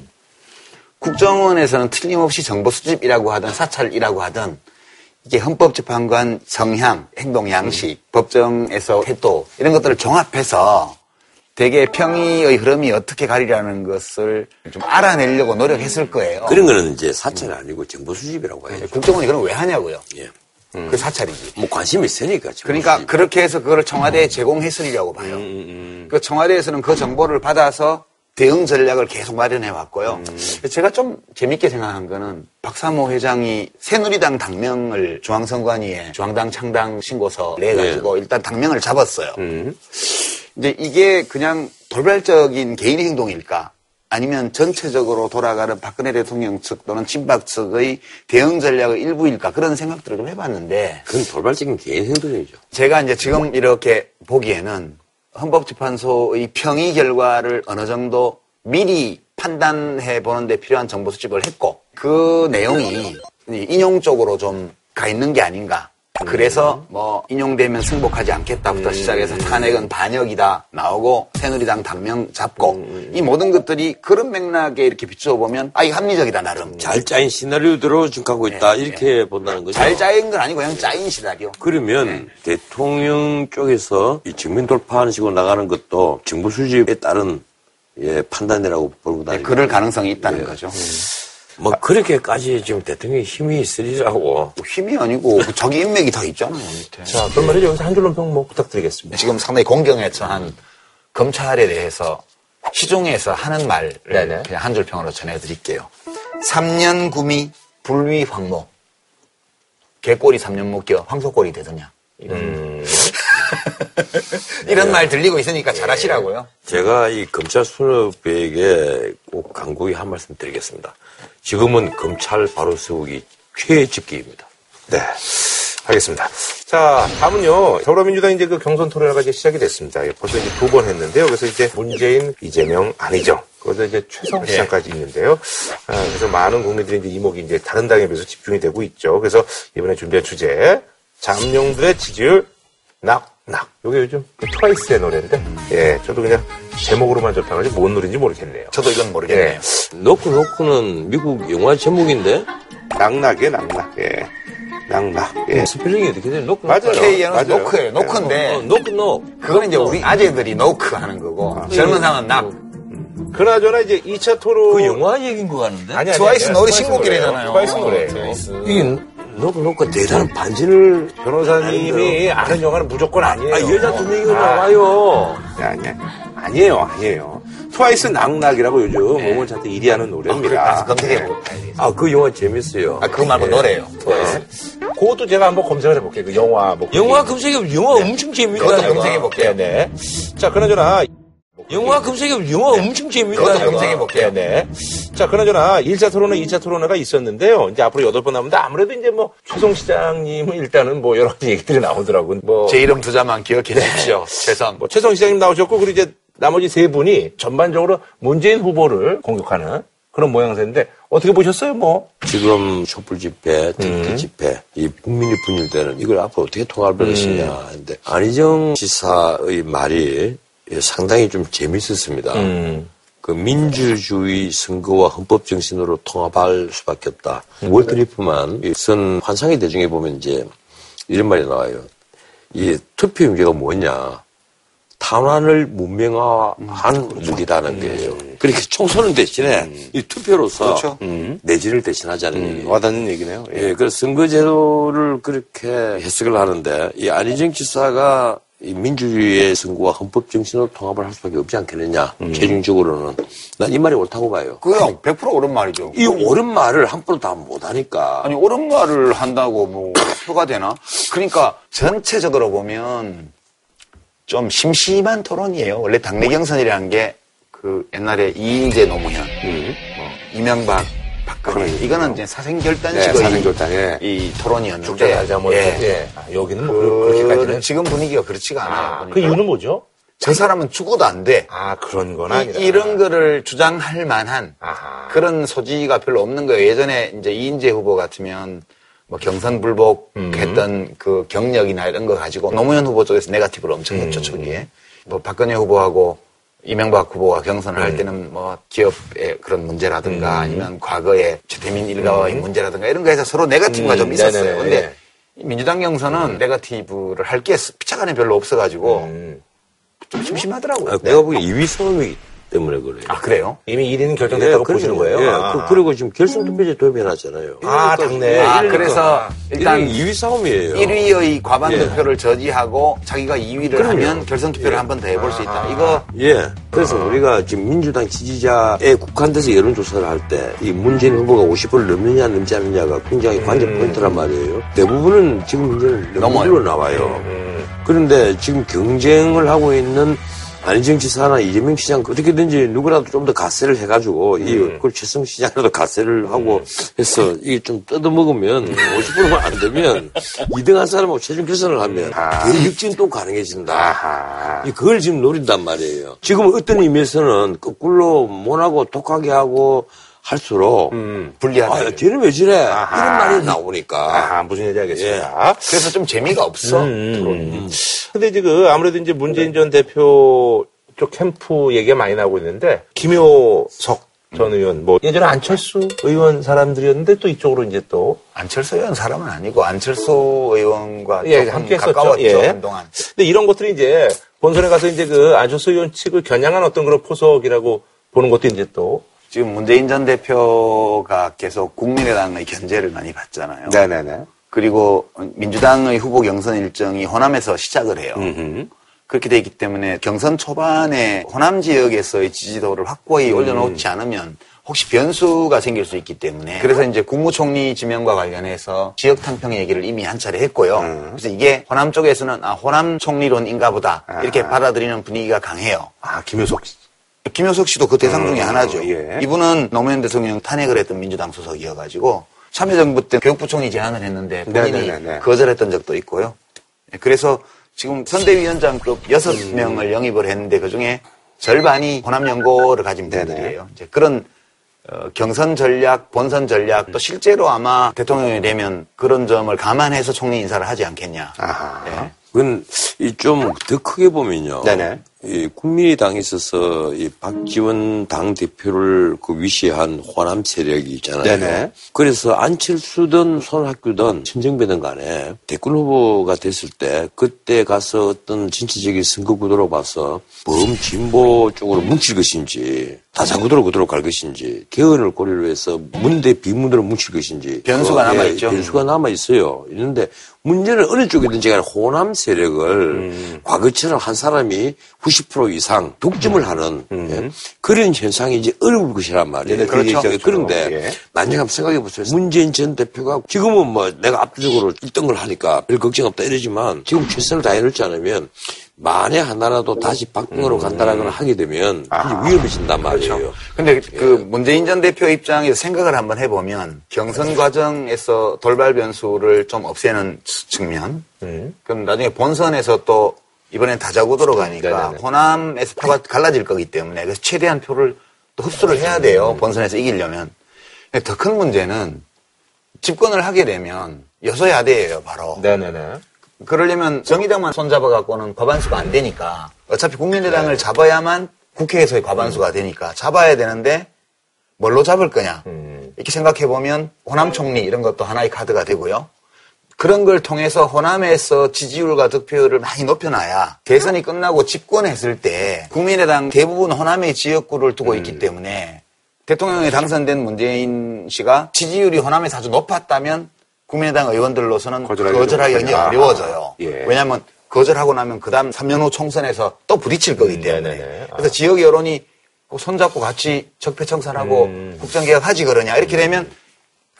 Speaker 3: 국정원에서는 틀림없이 정보 수집이라고 하든 사찰이라고 하든 이게 헌법재판관 성향, 행동 양식, 법정에서 태도 이런 것들을 종합해서 대개 평의의 흐름이 어떻게 가리라는 것을 좀 알아내려고 노력했을 거예요.
Speaker 2: 그런 거는 이제 사찰이 아니고 정보 수집이라고 해요.
Speaker 3: 국정원이 그럼 왜 하냐고요?
Speaker 2: 예.
Speaker 3: 그 사찰이지.
Speaker 2: 뭐 관심이 있으니까.
Speaker 3: 그러니까
Speaker 2: 수집.
Speaker 3: 그렇게 해서 그걸 청와대에 제공했으리라고 봐요. 그 청와대에서는 그 정보를 받아서 대응 전략을 계속 마련해 왔고요. 제가 좀 재밌게 생각한 거는 박사모 회장이 새누리당 당명을 중앙선관위에 중앙당 창당 신고서 내가지고 일단 당명을 잡았어요. 이제 이게 그냥 돌발적인 개인 행동일까? 아니면 전체적으로 돌아가는 박근혜 대통령 측 또는 친박 측의 대응 전략의 일부일까? 그런 생각들을 좀 해봤는데
Speaker 2: 그건 돌발적인 개인 행동이죠.
Speaker 3: 제가 이제 지금 이렇게 보기에는 헌법재판소의 평의 결과를 어느 정도 미리 판단해 보는데 필요한 정보 수집을 했고 그 내용이 인용 쪽으로 좀 가 있는 게 아닌가. 그래서 뭐 인용되면 승복하지 않겠다부터 시작해서 탄핵은 반역이다 나오고 새누리당 당명 잡고 이 모든 것들이 그런 맥락에 이렇게 비추어 보면 아 이거 합리적이다 나름
Speaker 2: 잘 짜인 시나리오대로 지금 가고 있다. 이렇게 본다는 거죠.
Speaker 3: 잘 짜인 건 아니고 그냥 짜인 시나리오.
Speaker 2: 그러면 대통령 쪽에서 이 증명 돌파하는 식으로 나가는 것도 정보 수집에 따른 예, 판단이라고 보고
Speaker 3: 네,
Speaker 2: 다니고.
Speaker 3: 그럴 가능성이 있다는 거죠.
Speaker 2: 뭐 그렇게까지 지금 대통령이 힘이 있으리라고.
Speaker 3: 힘이 아니고 그 자기 인맥이 다 있잖아요 밑에.
Speaker 1: 자, 그럼 말이죠. 여기서 한 줄로 평뭐 부탁드리겠습니다.
Speaker 3: 지금 상당히 공경에 처한 검찰에 대해서 시중에서 하는 말을
Speaker 1: 네네.
Speaker 3: 그냥 한 줄 평으로 전해드릴게요. 3년 구미 불위 황모. 개꼬리 3년 묶여 황소꼬리 되더냐. 이런. 이런 말 들리고 있으니까 잘하시라고요.
Speaker 2: 제가 이 검찰 수뇌부에게 꼭 강국히 한 말씀 드리겠습니다. 지금은 검찰 바로 세우기 최직기입니다.
Speaker 1: 네. 알겠습니다. 자, 다음은요. 더불어민주당 이제 그 경선 토론회가 이제 시작이 됐습니다. 예, 벌써 이제 두 번 했는데요. 그래서 이제 문재인, 이재명, 안희정. 거기서 이제 최성 시장까지 있는데요. 아, 그래서 많은 국민들이 이제 이목이 이제 다른 당에 비해서 집중이 되고 있죠. 그래서 이번에 준비한 주제. 잠룡들의 지지율 knock, knock. 요게 요즘 그 트와이스의 노래인데, 예, 저도 그냥 제목으로만 접하는지 뭔 노래인지 모르겠네요.
Speaker 3: 저도 이건 모르겠네요.
Speaker 1: 예.
Speaker 2: 노크 노크는 미국 영화 제목인데
Speaker 1: knock knock의 knock knock, 예. knock knock, 예.
Speaker 2: 스펠링이 어떻게 돼? 노크
Speaker 1: 맞아요.
Speaker 3: K에는
Speaker 1: 맞아요.
Speaker 3: 노크예요. 노크인데
Speaker 2: 어, 노크 노.
Speaker 3: 그거는 이제 우리 아재들이 노크 하는 거고 젊은 사람은 knock.
Speaker 1: 그나저나 이제 2차 토론.
Speaker 2: 그 영화 얘기인 것 같은데?
Speaker 1: 아니, 아니,
Speaker 3: 트와이스 노래
Speaker 1: 트와이스
Speaker 3: 신곡이래잖아요.
Speaker 1: 트와이스 노래예요.
Speaker 2: 이게 노크 노크 대단한 반전을
Speaker 1: 변호사님이 아는 영화는 무조건 아니에요.
Speaker 2: 아, 여자 두 명이
Speaker 1: 아,
Speaker 2: 나와요.
Speaker 1: 아니, 아니, 아니에요, 아니에요. 트와이스 knock knock이라고 요즘 모모 차트 1위 하는 노래입니다.
Speaker 3: 가서 검색해보고 가야지.
Speaker 2: 아, 그 영화 재밌어요.
Speaker 3: 아, 그거 말고 노래요.
Speaker 1: 트와이스. 그것도 제가 한번 검색을 해볼게요. 그 영화 뭐.
Speaker 2: 영화 검색해보면 영화 엄청 재밌다.
Speaker 3: 그것도. 검색해볼게요.
Speaker 1: 네, 네. 자, 그나저나.
Speaker 2: 영화 검색해보면 영화 엄청 재밌다.
Speaker 3: 그것도
Speaker 2: 내가.
Speaker 3: 검색해 볼게요.
Speaker 1: 네, 네. 자, 그나저나 1차 토론회, 2차 토론회가 있었는데요. 이제 앞으로 8번 남는데 아무래도 이제 뭐 최송 시장님은 일단은 뭐 여러 가지 얘기들이 나오더라고요. 뭐.
Speaker 3: 제 이름 두 자만 기억해 주십시오. 최선.
Speaker 1: 뭐 최성 시장님 나오셨고 그리고 이제 나머지 세 분이 전반적으로 문재인 후보를 공격하는 그런 모양새인데 어떻게 보셨어요? 뭐
Speaker 2: 지금 촛불 집회, 특기 집회, 이 국민이 분열되는 이걸 앞으로 어떻게 통합할 것이냐 하는데 안희정 지사의 말이 상당히 좀 재밌었습니다. 그 민주주의 선거와 헌법 정신으로 통합할 수밖에 없다. 월드리프만 이선 환상의 대중에 보면 이제 이런 말이 나와요. 이 투표 문제가 뭐냐? 탄환을 문명화한 무기다는 거예요. 그렇게 총선은 대신에 이 투표로서
Speaker 3: 그렇죠.
Speaker 2: 내진을 대신하자는 얘기예요.
Speaker 1: 와닿는 얘기네요.
Speaker 2: 예, 그 선거제도를 그렇게 해석을 하는데 이 안희정 지사가 이 민주주의의 선거와 헌법 정신으로 통합을 할 수밖에 없지 않겠느냐. 최종적으로는 난 이 말이 옳다고 봐요.
Speaker 3: 그거 100% 옳은 말이죠.
Speaker 2: 이 옳은 말을 함부로 다 못하니까.
Speaker 3: 아니, 옳은 말을 한다고 뭐 표가 되나? 그러니까 전체적으로 보면 좀 심심한 토론이에요. 원래 당내 경선이라는 게 그 옛날에 이인재 노무현, 뭐 이명박, 박근혜 이거는 이제
Speaker 1: 네,
Speaker 3: 사생결단식의
Speaker 1: 사생결단에
Speaker 3: 이 토론이었는데
Speaker 1: 죽자하자 뭐
Speaker 3: 예.
Speaker 1: 예. 아, 여기는 뭐
Speaker 3: 그,
Speaker 1: 그, 그렇게까지는
Speaker 3: 지금 분위기가 그렇지가 않아요.
Speaker 1: 아,
Speaker 3: 보니까.
Speaker 1: 그 이유는 뭐죠?
Speaker 3: 저 사람은 죽어도 안 돼.
Speaker 1: 아 그런 건 아니라
Speaker 3: 이, 런 거를 주장할 만한
Speaker 1: 아하.
Speaker 3: 그런 소지가 별로 없는 거예요. 예전에 이제 이인재 후보 같으면 뭐 경선 불복했던 그 경력이나 이런 거 가지고 노무현 후보 쪽에서 네가티브를 엄청 했죠 초기에. 뭐 박근혜 후보하고 이명박 후보가 경선을 할 때는 뭐 기업의 그런 문제라든가 아니면 과거에 최태민 일가와의 문제라든가 이런 거에서 서로 네가티브가
Speaker 1: 음,
Speaker 3: 좀 있었어요.
Speaker 1: 네네네.
Speaker 3: 근데 민주당 경선은 네가티브를 할 게 피차간에 별로 없어가지고
Speaker 1: 음.
Speaker 3: 좀 심심하더라고요.
Speaker 2: 아, 내가 보기엔 2위 싸움이기 때문에 그래요.
Speaker 3: 아 그래요?
Speaker 1: 이미 1위는 결정됐다고
Speaker 2: 예,
Speaker 1: 보시는 거예요?
Speaker 2: 예,
Speaker 1: 아.
Speaker 2: 그, 리고 지금 결선투표제 도입해놨잖아요.
Speaker 1: 아, 당내.
Speaker 3: 아, 그래서 일단
Speaker 2: 이게 2위 싸움이에요.
Speaker 3: 1위의 과반
Speaker 2: 예.
Speaker 3: 투표를 저지하고 자기가 2위를
Speaker 2: 그럼요.
Speaker 3: 하면 결선 투표를
Speaker 2: 예.
Speaker 3: 한번 더 해볼 수 있다. 이거
Speaker 2: 예. 그래서 우리가 지금 민주당 지지자에 국한돼서 여론조사를 할 때 이 문재인 후보가 50%를 넘느냐 넘지 않느냐가 굉장히 관전 포인트란 말이에요. 대부분은 지금
Speaker 3: 넘어요.
Speaker 2: 넘으로 나와요. 그런데 지금 경쟁을 하고 있는 안희정 지사나 이재명 시장 어떻게든지 누구라도 좀 더 가세를 해가지고 이 그걸 최성 시장이라도 가세를 하고 해서 이게 좀 뜯어먹으면 50%만 안 되면 2등한 사람하고 최종 결선을 하면 대육진 또 가능해진다.
Speaker 1: 아하.
Speaker 2: 이 그걸 지금 노린단 말이에요. 지금 어떤 의미에서는 거꾸로 못하고 독하게 하고 할수록
Speaker 3: 불리하다.
Speaker 2: 아, 쟤는 왜?
Speaker 1: 아하.
Speaker 2: 이런 말이 나오니까.
Speaker 1: 아하, 무슨 얘기 알겠습니다.
Speaker 3: 그래서 좀 재미가 없어.
Speaker 1: 음. 근데 이제 그 아무래도 이제 문재인 전 대표 쪽 캠프 얘기가 많이 나오고 있는데 김효석 전 의원 뭐 예전에 안철수 의원 사람들이었는데 또 이쪽으로 이제 또
Speaker 3: 안철수 의원 사람은 아니고 안철수 의원과
Speaker 1: 예, 함께 했었죠.
Speaker 3: 가까웠죠
Speaker 1: 예.
Speaker 3: 한동안.
Speaker 1: 근데 이런 것들이 이제 본선에 가서 이제 그 안철수 의원 측을 겨냥한 어떤 그런 포석이라고 보는 것도 이제 또
Speaker 3: 지금 문재인 전 대표가 계속 국민의당의 견제를 많이 받잖아요.
Speaker 1: 네네네.
Speaker 3: 그리고 민주당의 후보 경선 일정이 호남에서 시작을 해요. 그렇게 돼 있기 때문에 경선 초반에 호남 지역에서의 지지도를 확고히 올려놓지 않으면 혹시 변수가 생길 수 있기 때문에 그래서 이제 국무총리 지명과 관련해서 지역 탕평 얘기를 이미 한 차례 했고요.
Speaker 1: 음.
Speaker 3: 그래서 이게 호남 쪽에서는 아 호남 총리론인가 보다 이렇게 받아들이는 분위기가 강해요.
Speaker 1: 아, 김효석 씨.
Speaker 3: 김효석 씨도 그 대상 중에 하나죠.
Speaker 1: 예.
Speaker 3: 이분은 노무현 대통령 탄핵을 했던 민주당 소속이어가지고 참여정부 때 교육부총리 제안을 했는데 본인이
Speaker 1: 네네네네.
Speaker 3: 거절했던 적도 있고요. 예, 그래서 지금 선대위원장급 여섯
Speaker 1: 음.
Speaker 3: 명을 영입을 했는데 그 중에 절반이 호남연고를 가진 분들이에요. 이제 그런 어, 경선 전략, 본선 전략, 또 실제로 아마 대통령이 되면 그런 점을 감안해서 총리 인사를 하지 않겠냐.
Speaker 1: 아하.
Speaker 3: 예.
Speaker 2: 그건 이 좀 더 크게 보면요.
Speaker 1: 네네.
Speaker 2: 이 국민의당에 있어서 이 박지원 당 대표를 그 위시한 호남 세력이 있잖아요.
Speaker 1: 네네.
Speaker 2: 그래서 안철수든 손학규든 친정배든 간에 대권 후보가 됐을 때 그때 가서 어떤 진취적인 선거 구도로 봐서 범진보 쪽으로 뭉칠 것인지 다자구도로 그대로 갈 것인지 개헌을 고려로 해서 문대 비문으로 뭉칠 것인지
Speaker 3: 변수가
Speaker 2: 그, 예,
Speaker 3: 남아 있죠.
Speaker 2: 변수가 남아 있어요. 있는데 문제는 어느 쪽이든지 간에 호남 세력을
Speaker 1: 음.
Speaker 2: 과거처럼 한 사람이 90% 이상 독점을 하는 예, 그런 현상이 이제 어려울 것이란 말이에요.
Speaker 1: 음. 네네, 그렇죠.
Speaker 2: 예, 그런데
Speaker 1: 예.
Speaker 2: 나중에 한번 생각해 보세요. 문재인 전 대표가 지금은 뭐 내가 압도적으로 1등을 하니까 별 걱정 없다 이러지만 지금 최선을 다해놓지 않으면 만에 하나라도 다시 박빙으로 간다라거나 하게 되면
Speaker 1: 음. 아.
Speaker 2: 위험해진단 말이에요.
Speaker 3: 그렇죠. 근데 그 문재인 전 대표 입장에서 생각을 한번 해보면 경선 과정에서 돌발 변수를 좀 없애는 측- 측면. 그럼 나중에 본선에서 또 이번엔 다자구도로 가니까
Speaker 1: 네네네.
Speaker 3: 호남에서 표가 갈라질 거기 때문에 그래서 최대한 표를 또 흡수를 해야 돼요. 본선에서 이기려면. 더큰 문제는 집권을 하게 되면 여소야대예요, 바로.
Speaker 1: 네네네.
Speaker 3: 그러려면 정의당만 손잡아 갖고는 과반수가 안 되니까 어차피 국민의당을
Speaker 1: 네.
Speaker 3: 잡아야만 국회에서의 과반수가 되니까 잡아야 되는데 뭘로 잡을 거냐
Speaker 1: 음.
Speaker 3: 이렇게 생각해 보면 호남 총리 이런 것도 하나의 카드가 되고요. 그런 걸 통해서 호남에서 지지율과 득표율을 많이 높여놔야 대선이 끝나고 집권했을 때 국민의당 대부분 호남의 지역구를 두고
Speaker 1: 음.
Speaker 3: 있기 때문에 대통령에 당선된 문재인 씨가 지지율이 호남에서 아주 높았다면 국민의당 의원들로서는
Speaker 1: 거절하기
Speaker 3: 거절하기. 어려워져요.
Speaker 1: 예.
Speaker 3: 왜냐하면 거절하고 나면 그 다음 3년 후 총선에서 또 부딪힐 거기 때문에.
Speaker 1: 음.
Speaker 3: 그래서 지역 여론이 꼭 손잡고 같이 적폐청산하고
Speaker 1: 음.
Speaker 3: 국정개혁하지 그러냐 이렇게 되면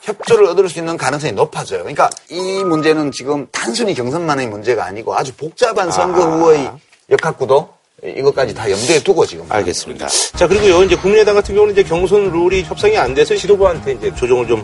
Speaker 3: 협조를 얻을 수 있는 가능성이 높아져요. 그러니까 이 문제는 지금 단순히 경선만의 문제가 아니고 아주 복잡한 선거
Speaker 1: 아.
Speaker 3: 후의 역학구도 이것까지 다 염두에 두고 지금
Speaker 1: 알겠습니다. 자, 그리고요, 이제 국민의당 같은 경우는 이제 경선 룰이 협상이 안 돼서 지도부한테 이제 조정을 좀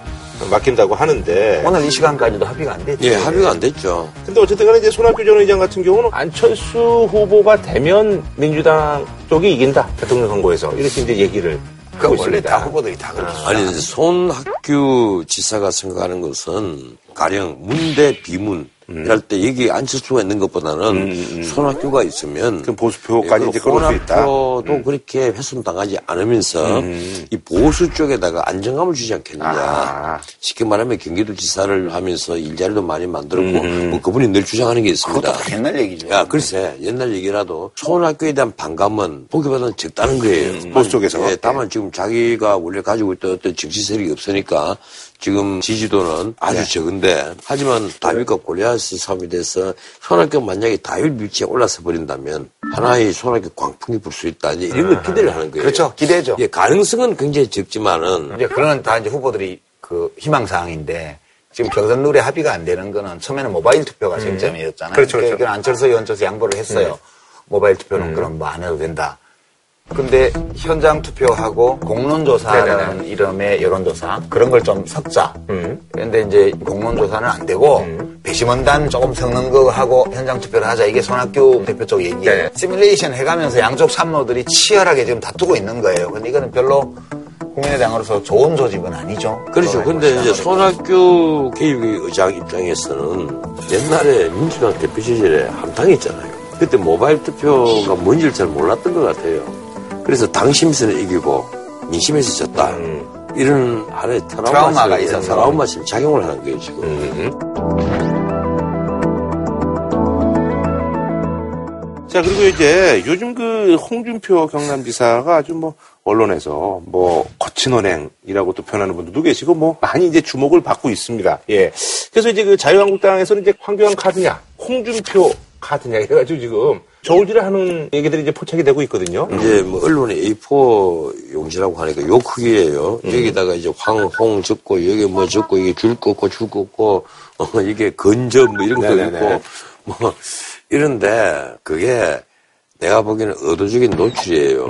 Speaker 1: 맡긴다고 하는데.
Speaker 3: 오늘 이 시간까지도 합의가 안 됐죠.
Speaker 2: 예, 합의가 안 됐죠.
Speaker 1: 근데 어쨌든 간에 이제 손학규 전 의장 같은 경우는 안철수 후보가 되면 민주당 쪽이 이긴다. 대통령 선거에서. 이렇게 이제 얘기를
Speaker 3: 그
Speaker 1: 하고
Speaker 3: 원래. 다 후보들이 다 그렇게
Speaker 2: 아니, 이제 손학규 지사가 생각하는 것은 가령 문대 비문 이럴 때 여기 안철수가 있는 것보다는 손학규가 있으면
Speaker 1: 그럼 보수표까지
Speaker 2: 예,
Speaker 1: 이제 끌어올 수 있다.
Speaker 2: 호남표도 그렇게 훼손 당하지 않으면서 이 보수 쪽에다가 안정감을 주지 않겠느냐.
Speaker 1: 아.
Speaker 2: 쉽게 말하면 경기도지사를 하면서 일자리도 많이 만들었고 뭐 그분이 늘 주장하는 게 있습니다.
Speaker 3: 그것도 다 옛날 얘기죠.
Speaker 2: 야, 글쎄, 옛날 얘기라도 손학규에 대한 반감은 보기보다는 적다는 거예요.
Speaker 1: 보수 쪽에서.
Speaker 2: 예, 다만 지금 자기가 원래 가지고 있던 어떤 정치 세력이 없으니까 지금 지지도는 아주
Speaker 1: 네.
Speaker 2: 적은데 하지만 다윗과 골리앗의 싸움이 돼서 손학규 만약에 다윗 위치에 올라서 버린다면 하나의 손학규 광풍이 불 수 있다. 이제 이런 걸 기대를 하는 거예요.
Speaker 3: 그렇죠. 기대죠.
Speaker 2: 예, 가능성은 굉장히 적지만은
Speaker 3: 이제 그런 다 이제 후보들이 그 희망 사항인데 지금 경선 룰에 합의가 안 되는 거는 처음에는 모바일 투표가 쟁점이었잖아요.
Speaker 1: 그렇죠, 그렇죠.
Speaker 3: 그건 안철수 의원 쪽에서 양보를 했어요. 모바일 투표는 그럼 뭐 안 해도 된다. 근데 현장 투표하고 공론조사라는 이름의 여론조사 그런 걸 좀 섞자. 그런데 이제 공론조사는 안 되고 배심원단 조금 섞는 거 하고 현장 투표를 하자. 이게 손학규 대표 쪽 얘기예요.
Speaker 1: 네.
Speaker 3: 시뮬레이션 해가면서 양쪽 참모들이 치열하게 지금 다투고 있는 거예요. 근데 이거는 별로 국민의당으로서 좋은 조직은 아니죠.
Speaker 2: 그렇죠. 근데 이제 손학규 개혁의 의장 입장에서는 옛날에 민주당 대표 시절에 함당이 있잖아요. 그때 모바일 투표가 뭔지를 잘 몰랐던 것 같아요. 그래서 당심에서는 이기고 민심에서 졌다. 이런 하나의 트라우마
Speaker 3: 트라우마 가 있어서.
Speaker 2: 트라우마심 작용을 하는 거예요, 지금.
Speaker 1: 자, 그리고 이제 요즘 그 홍준표 경남지사가 아주 뭐 언론에서 뭐 거친 언행이라고 또 표현하는 분들도 계시고 뭐 많이 이제 주목을 받고 있습니다. 예. 그래서 이제 그 자유한국당에서는 이제 황교안 카드냐, 홍준표 카드냐 이래가지고 지금 저울질을 하는 얘기들이 이제 포착이 되고 있거든요.
Speaker 2: 이제 뭐 언론에 A4 용지라고 하니까 요 크기예요. 여기다가 이제 황홍 적고 여기 뭐 적고 이게 줄 긋고 줄 긋고 어, 이게 건점 뭐 이런 것도
Speaker 1: 네네네.
Speaker 2: 있고 뭐 이런데 그게 내가 보기에는 의도적인 노출이에요.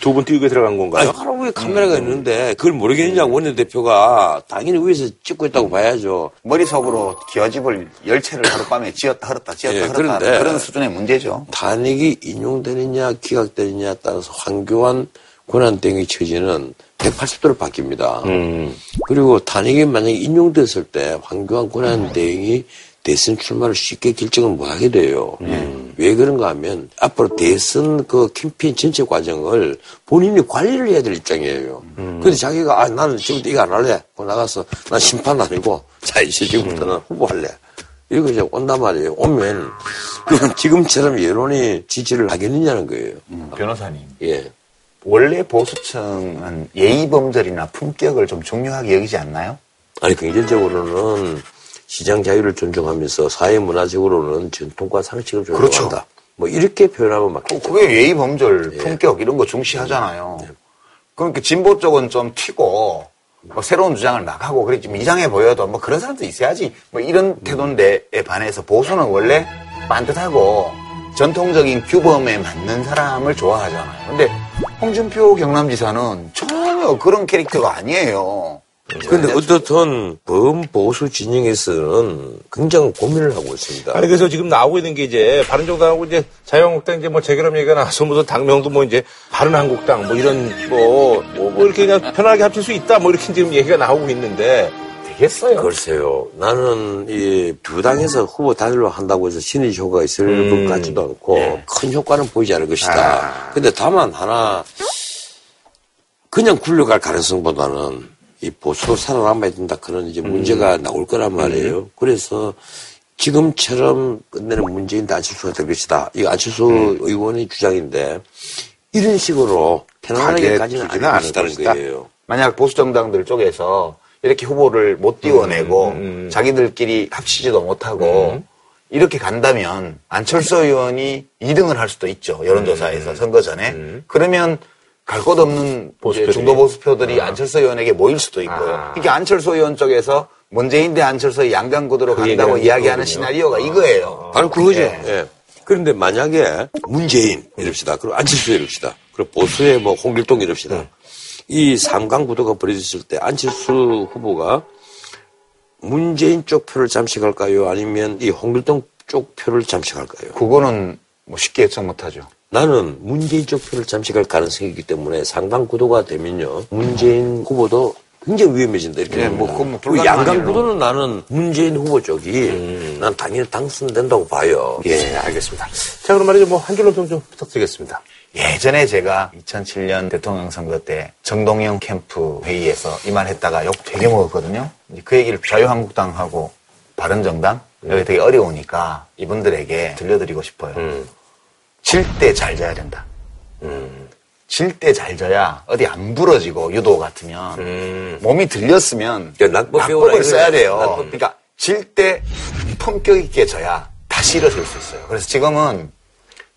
Speaker 1: 두 분 띄우게 들어간 건가요?
Speaker 2: 아니, 하루 위에 카메라가 있는데 그걸 모르겠느냐고 원내 대표가 당연히 위에서 찍고 있다고 봐야죠.
Speaker 3: 머릿속으로 기와집을 열채를 하룻밤에 지었다 hăr었다 지었다
Speaker 2: 예, 그런데
Speaker 3: 그런 수준의 문제죠.
Speaker 2: 탄핵이 인용되느냐 기각되느냐에 따라서 황교안 권한대행의 처지는 180도로 바뀝니다. 그리고 탄핵이 만약에 인용됐을 때 황교안 권한대행이 대선 출마를 쉽게 결정을 못 하게 돼요. 왜 그런가 하면 앞으로 대선 그 캠페인 전체 과정을 본인이 관리를 해야 될 입장이에요. 근데 자기가 아 나는 지금부터 이거 안 할래. 하고 나가서 난 심판 아니고 자 이제 지금부터는 후보 할래. 이러고 이제 온단 말이에요. 오면 그냥 지금처럼 여론이 지지를 하겠느냐는 거예요.
Speaker 3: 변호사님.
Speaker 2: 예.
Speaker 3: 원래 보수층은 예의범절이나 품격을 좀 중요하게 여기지 않나요?
Speaker 2: 아니 경제적으로는 시장 자유를 존중하면서 사회 문화적으로는 전통과 상식을 존중한다.
Speaker 3: 그렇죠.
Speaker 2: 뭐 이렇게 표현하면 맞겠죠.
Speaker 3: 그게 예의 범절,
Speaker 2: 예.
Speaker 3: 품격 이런 거 중시하잖아요.
Speaker 2: 네.
Speaker 3: 그러니까 진보 쪽은 좀 튀고 뭐 새로운 주장을 나가고 그래 좀 이상해 보여도 뭐 그런 사람도 있어야지 뭐 이런 태도인데에 반해서 보수는 원래 반듯하고 전통적인 규범에 맞는 사람을 좋아하잖아요. 근데 홍준표 경남지사는 전혀 그런 캐릭터가 아니에요.
Speaker 2: 그런데 어떻든 범보수 진영에서는 굉장히 고민을 하고 있습니다.
Speaker 1: 아니 그래서 지금 나오고 있는 게 이제 바른정당하고 이제 자유한국당 이제 뭐 재결합 얘기가 나와서 무슨 당명도 뭐 이제 바른한국당 뭐 이런 뭐, 뭐, 뭐 이렇게 그냥 편하게 합칠 수 있다 뭐 이렇게 지금 얘기가 나오고 있는데 되겠어요?
Speaker 2: 글쎄요. 나는 이 두 당에서 후보 단일로 한다고 해서 신의 효과가 있을 것 같지도 않고 큰 효과는 보이지 않을 것이다. 근데 다만 하나 그냥 굴러갈 가능성보다는 이 보수로 살아남아야 된다. 그런 이제 문제가 나올 거란 말이에요. 그래서 지금처럼 끝내는 문재인 대 안철수가 될 것이다. 이 안철수 의원의 주장인데 이런 식으로 편안하게
Speaker 3: 가게
Speaker 2: 가지는
Speaker 3: 두지는
Speaker 2: 않을
Speaker 3: 않을
Speaker 2: 것이다는
Speaker 3: 것이다.
Speaker 2: 거예요.
Speaker 3: 만약 보수 정당들 쪽에서 이렇게 후보를 못 띄워내고
Speaker 2: 음,
Speaker 3: 자기들끼리 합치지도 못하고 이렇게 간다면 안철수 의원이 2등을 할 수도 있죠.
Speaker 2: 음,
Speaker 3: 여론조사에서 선거 전에. 그러면 갈곳 없는
Speaker 1: 보수표들이.
Speaker 3: 이제 중도 보수표들이 안철수 의원에게 모일 수도 있고요.
Speaker 1: 아.
Speaker 3: 그러니까 안철수 의원 쪽에서 문재인 대 안철수의 양강구도로
Speaker 1: 그
Speaker 3: 간다고 이야기하는. 시나리오가 이거예요.
Speaker 2: 바로 그거죠.
Speaker 3: 예.
Speaker 2: 예. 그런데 만약에 문재인 이럽시다. 그리고 안철수 이럽시다. 그리고 보수의 뭐 홍길동 이럽시다. 이 삼강 구도가 벌어졌을 때 안철수 후보가 문재인 쪽 표를 잠식할까요? 아니면 이 홍길동 쪽 표를 잠식할까요?
Speaker 3: 그거는 뭐 쉽게 예측 못하죠.
Speaker 2: 나는 문재인 쪽 표를 잠식할 가능성이 있기 때문에 상당 구도가 되면요. 문재인 후보도 굉장히 위험해진다. 이렇게.
Speaker 3: 예, 뭐뭐 불가능한
Speaker 2: 양강. 구도는 나는 문재인 후보 쪽이 난 당연히 당선된다고 봐요.
Speaker 1: 예, 알겠습니다. 자, 그럼 말이죠. 뭐 한 줄로 좀, 좀 부탁드리겠습니다.
Speaker 3: 예전에 제가 2007년 대통령 선거 때 정동영 캠프 회의에서 이 말 했다가 욕 되게 먹었거든요. 이제 그 얘기를 자유한국당하고 바른정당 여기 되게 어려우니까 이분들에게 들려드리고 싶어요. 질 때 잘 져야 된다. 질때 잘 져야 어디 안 부러지고 유도 같으면 몸이 들렸으면 낙법을 써야. 돼요.
Speaker 2: 낙법.
Speaker 3: 그러니까 질 때 품격 있게 져야 다시 일어설 수 있어요. 그래서 지금은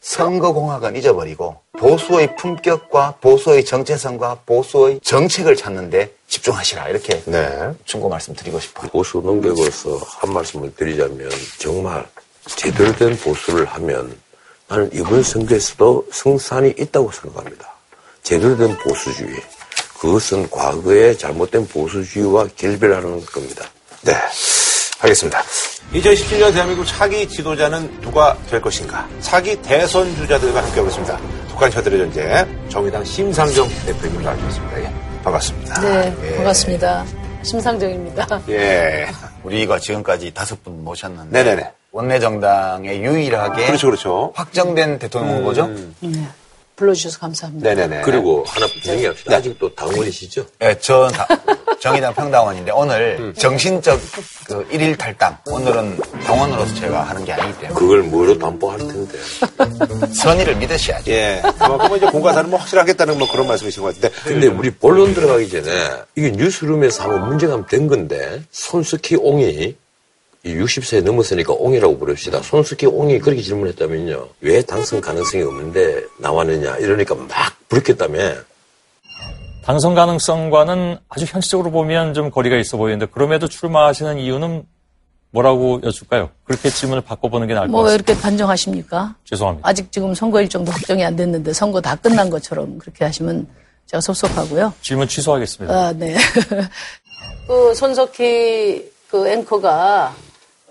Speaker 3: 선거공학은 잊어버리고 보수의 품격과 보수의 정체성과 보수의 정책을 찾는데 집중하시라 이렇게
Speaker 1: 네.
Speaker 3: 충고 말씀드리고 싶어요.
Speaker 2: 보수 농객으로서 한 말씀을 드리자면 정말 제대로 된 보수를 하면 나는 이번 선거에서도 승산이 있다고 생각합니다. 제대로 된 보수주의. 그것은 과거의 잘못된 보수주의와 결별하는 겁니다.
Speaker 1: 네. 알겠습니다. 2017년 대한민국 차기 지도자는 누가 될 것인가? 차기 대선 주자들과 함께하고 있습니다. 북한 셔들의 전쟁, 정의당 심상정 대표님 나와주셨습니다. 예, 반갑습니다.
Speaker 8: 네,
Speaker 3: 예.
Speaker 8: 반갑습니다. 심상정입니다.
Speaker 1: 예.
Speaker 3: 우리가 지금까지 다섯 분 모셨는데
Speaker 1: 네네네.
Speaker 3: 원내 정당의 유일하게
Speaker 1: 그렇죠, 그렇죠.
Speaker 3: 확정된 대통령 후보죠.
Speaker 8: 네, 불러주셔서 감사합니다.
Speaker 1: 네네네.
Speaker 2: 그리고 하나 정리합시다. 아직도 당원이시죠?
Speaker 3: 네, 전 다- 정의당 평당원인데 오늘 정신적 그 일일 탈당. 오늘은 당원으로서 제가 하는 게 아니기 때문에
Speaker 2: 그걸 뭐로 담보할 텐데.
Speaker 3: 선의를 믿으셔야죠.
Speaker 1: 예. 그만큼 이제 공과사는 뭐 확실하겠다는 뭐 그런 말씀이신 것 같은데.
Speaker 2: 근데 우리 본론 들어가기 전에 이게 뉴스룸에서 한번 문제가 된 건데 손스키 옹이 60세 넘었으니까 옹이라고 부릅시다. 손석희 옹이 그렇게 질문했다면요. 왜 당선 가능성이 없는데 나왔느냐 이러니까 막 부르겠다며.
Speaker 5: 당선 가능성과는 아주 현실적으로 보면 좀 거리가 있어 보이는데 그럼에도 출마하시는 이유는 뭐라고 여쭐까요? 그렇게 질문을 바꿔보는 게 나을
Speaker 8: 것뭐
Speaker 5: 같습니다.
Speaker 8: 이렇게 반정하십니까?
Speaker 5: 죄송합니다.
Speaker 8: 아직 지금 선거 일정도 확정이 안 됐는데 선거 다 끝난 것처럼 그렇게 하시면 제가 섭섭하고요.
Speaker 5: 질문 취소하겠습니다.
Speaker 8: 아, 네. 그 손석희 그 앵커가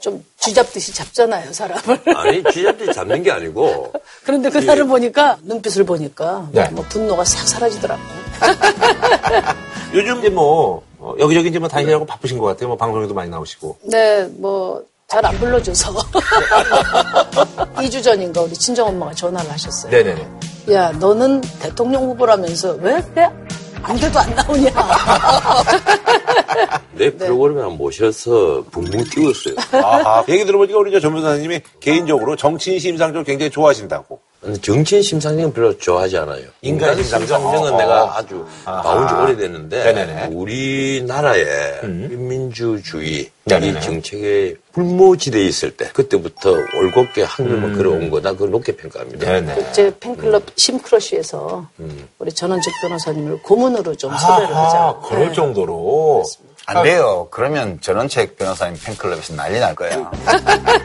Speaker 8: 좀 쥐잡듯이 잡잖아요, 사람을.
Speaker 2: 아니 쥐잡듯이 잡는 게 아니고
Speaker 8: 그런데 그날을 보니까 눈빛을 보니까
Speaker 1: 네.
Speaker 8: 뭐 분노가 싹 사라지더라고.
Speaker 1: 요즘 이제 뭐 어, 여기저기 이제 뭐 다니느라고 바쁘신 것 같아요. 뭐 방송에도 많이 나오시고.
Speaker 8: 네, 뭐 잘 안 불러줘서 2주 전인가 우리 친정 엄마가 전화를 하셨어요.
Speaker 1: 네네네.
Speaker 8: 야, 너는 대통령 후보라면서 왜 그래? 아무데도 안 나오냐?
Speaker 2: 내 프로그램에 한번 모셔서 붕붕 띄웠어요.
Speaker 1: 아하. 얘기 들어보니까 우리 저 전문사님이 개인적으로 정치인 심상정 굉장히 좋아하신다고.
Speaker 2: 근데 정치인 심상정은 별로 좋아하지 않아요.
Speaker 1: 인간 심상정?
Speaker 2: 심상정은
Speaker 1: 어,
Speaker 2: 내가
Speaker 1: 어.
Speaker 2: 아주
Speaker 1: 아하.
Speaker 2: 나온 지 오래됐는데
Speaker 1: 네네네.
Speaker 2: 우리나라의 민주주의
Speaker 1: 네네네.
Speaker 2: 이 정책의 불모지대에 있을 때 그때부터 올곧게 한 줄만
Speaker 1: 음.
Speaker 2: 걸어온 거다. 그걸 높게 평가합니다.
Speaker 1: 네네.
Speaker 8: 제 팬클럽 심크러쉬에서 우리 전원직 변호사님을 고문으로 좀 섭외를
Speaker 1: 아하,
Speaker 8: 하자.
Speaker 1: 그럴
Speaker 8: 네.
Speaker 1: 정도로.
Speaker 3: 안 돼요. 그러면 전원책 변호사님 팬클럽에서 난리 날 거예요.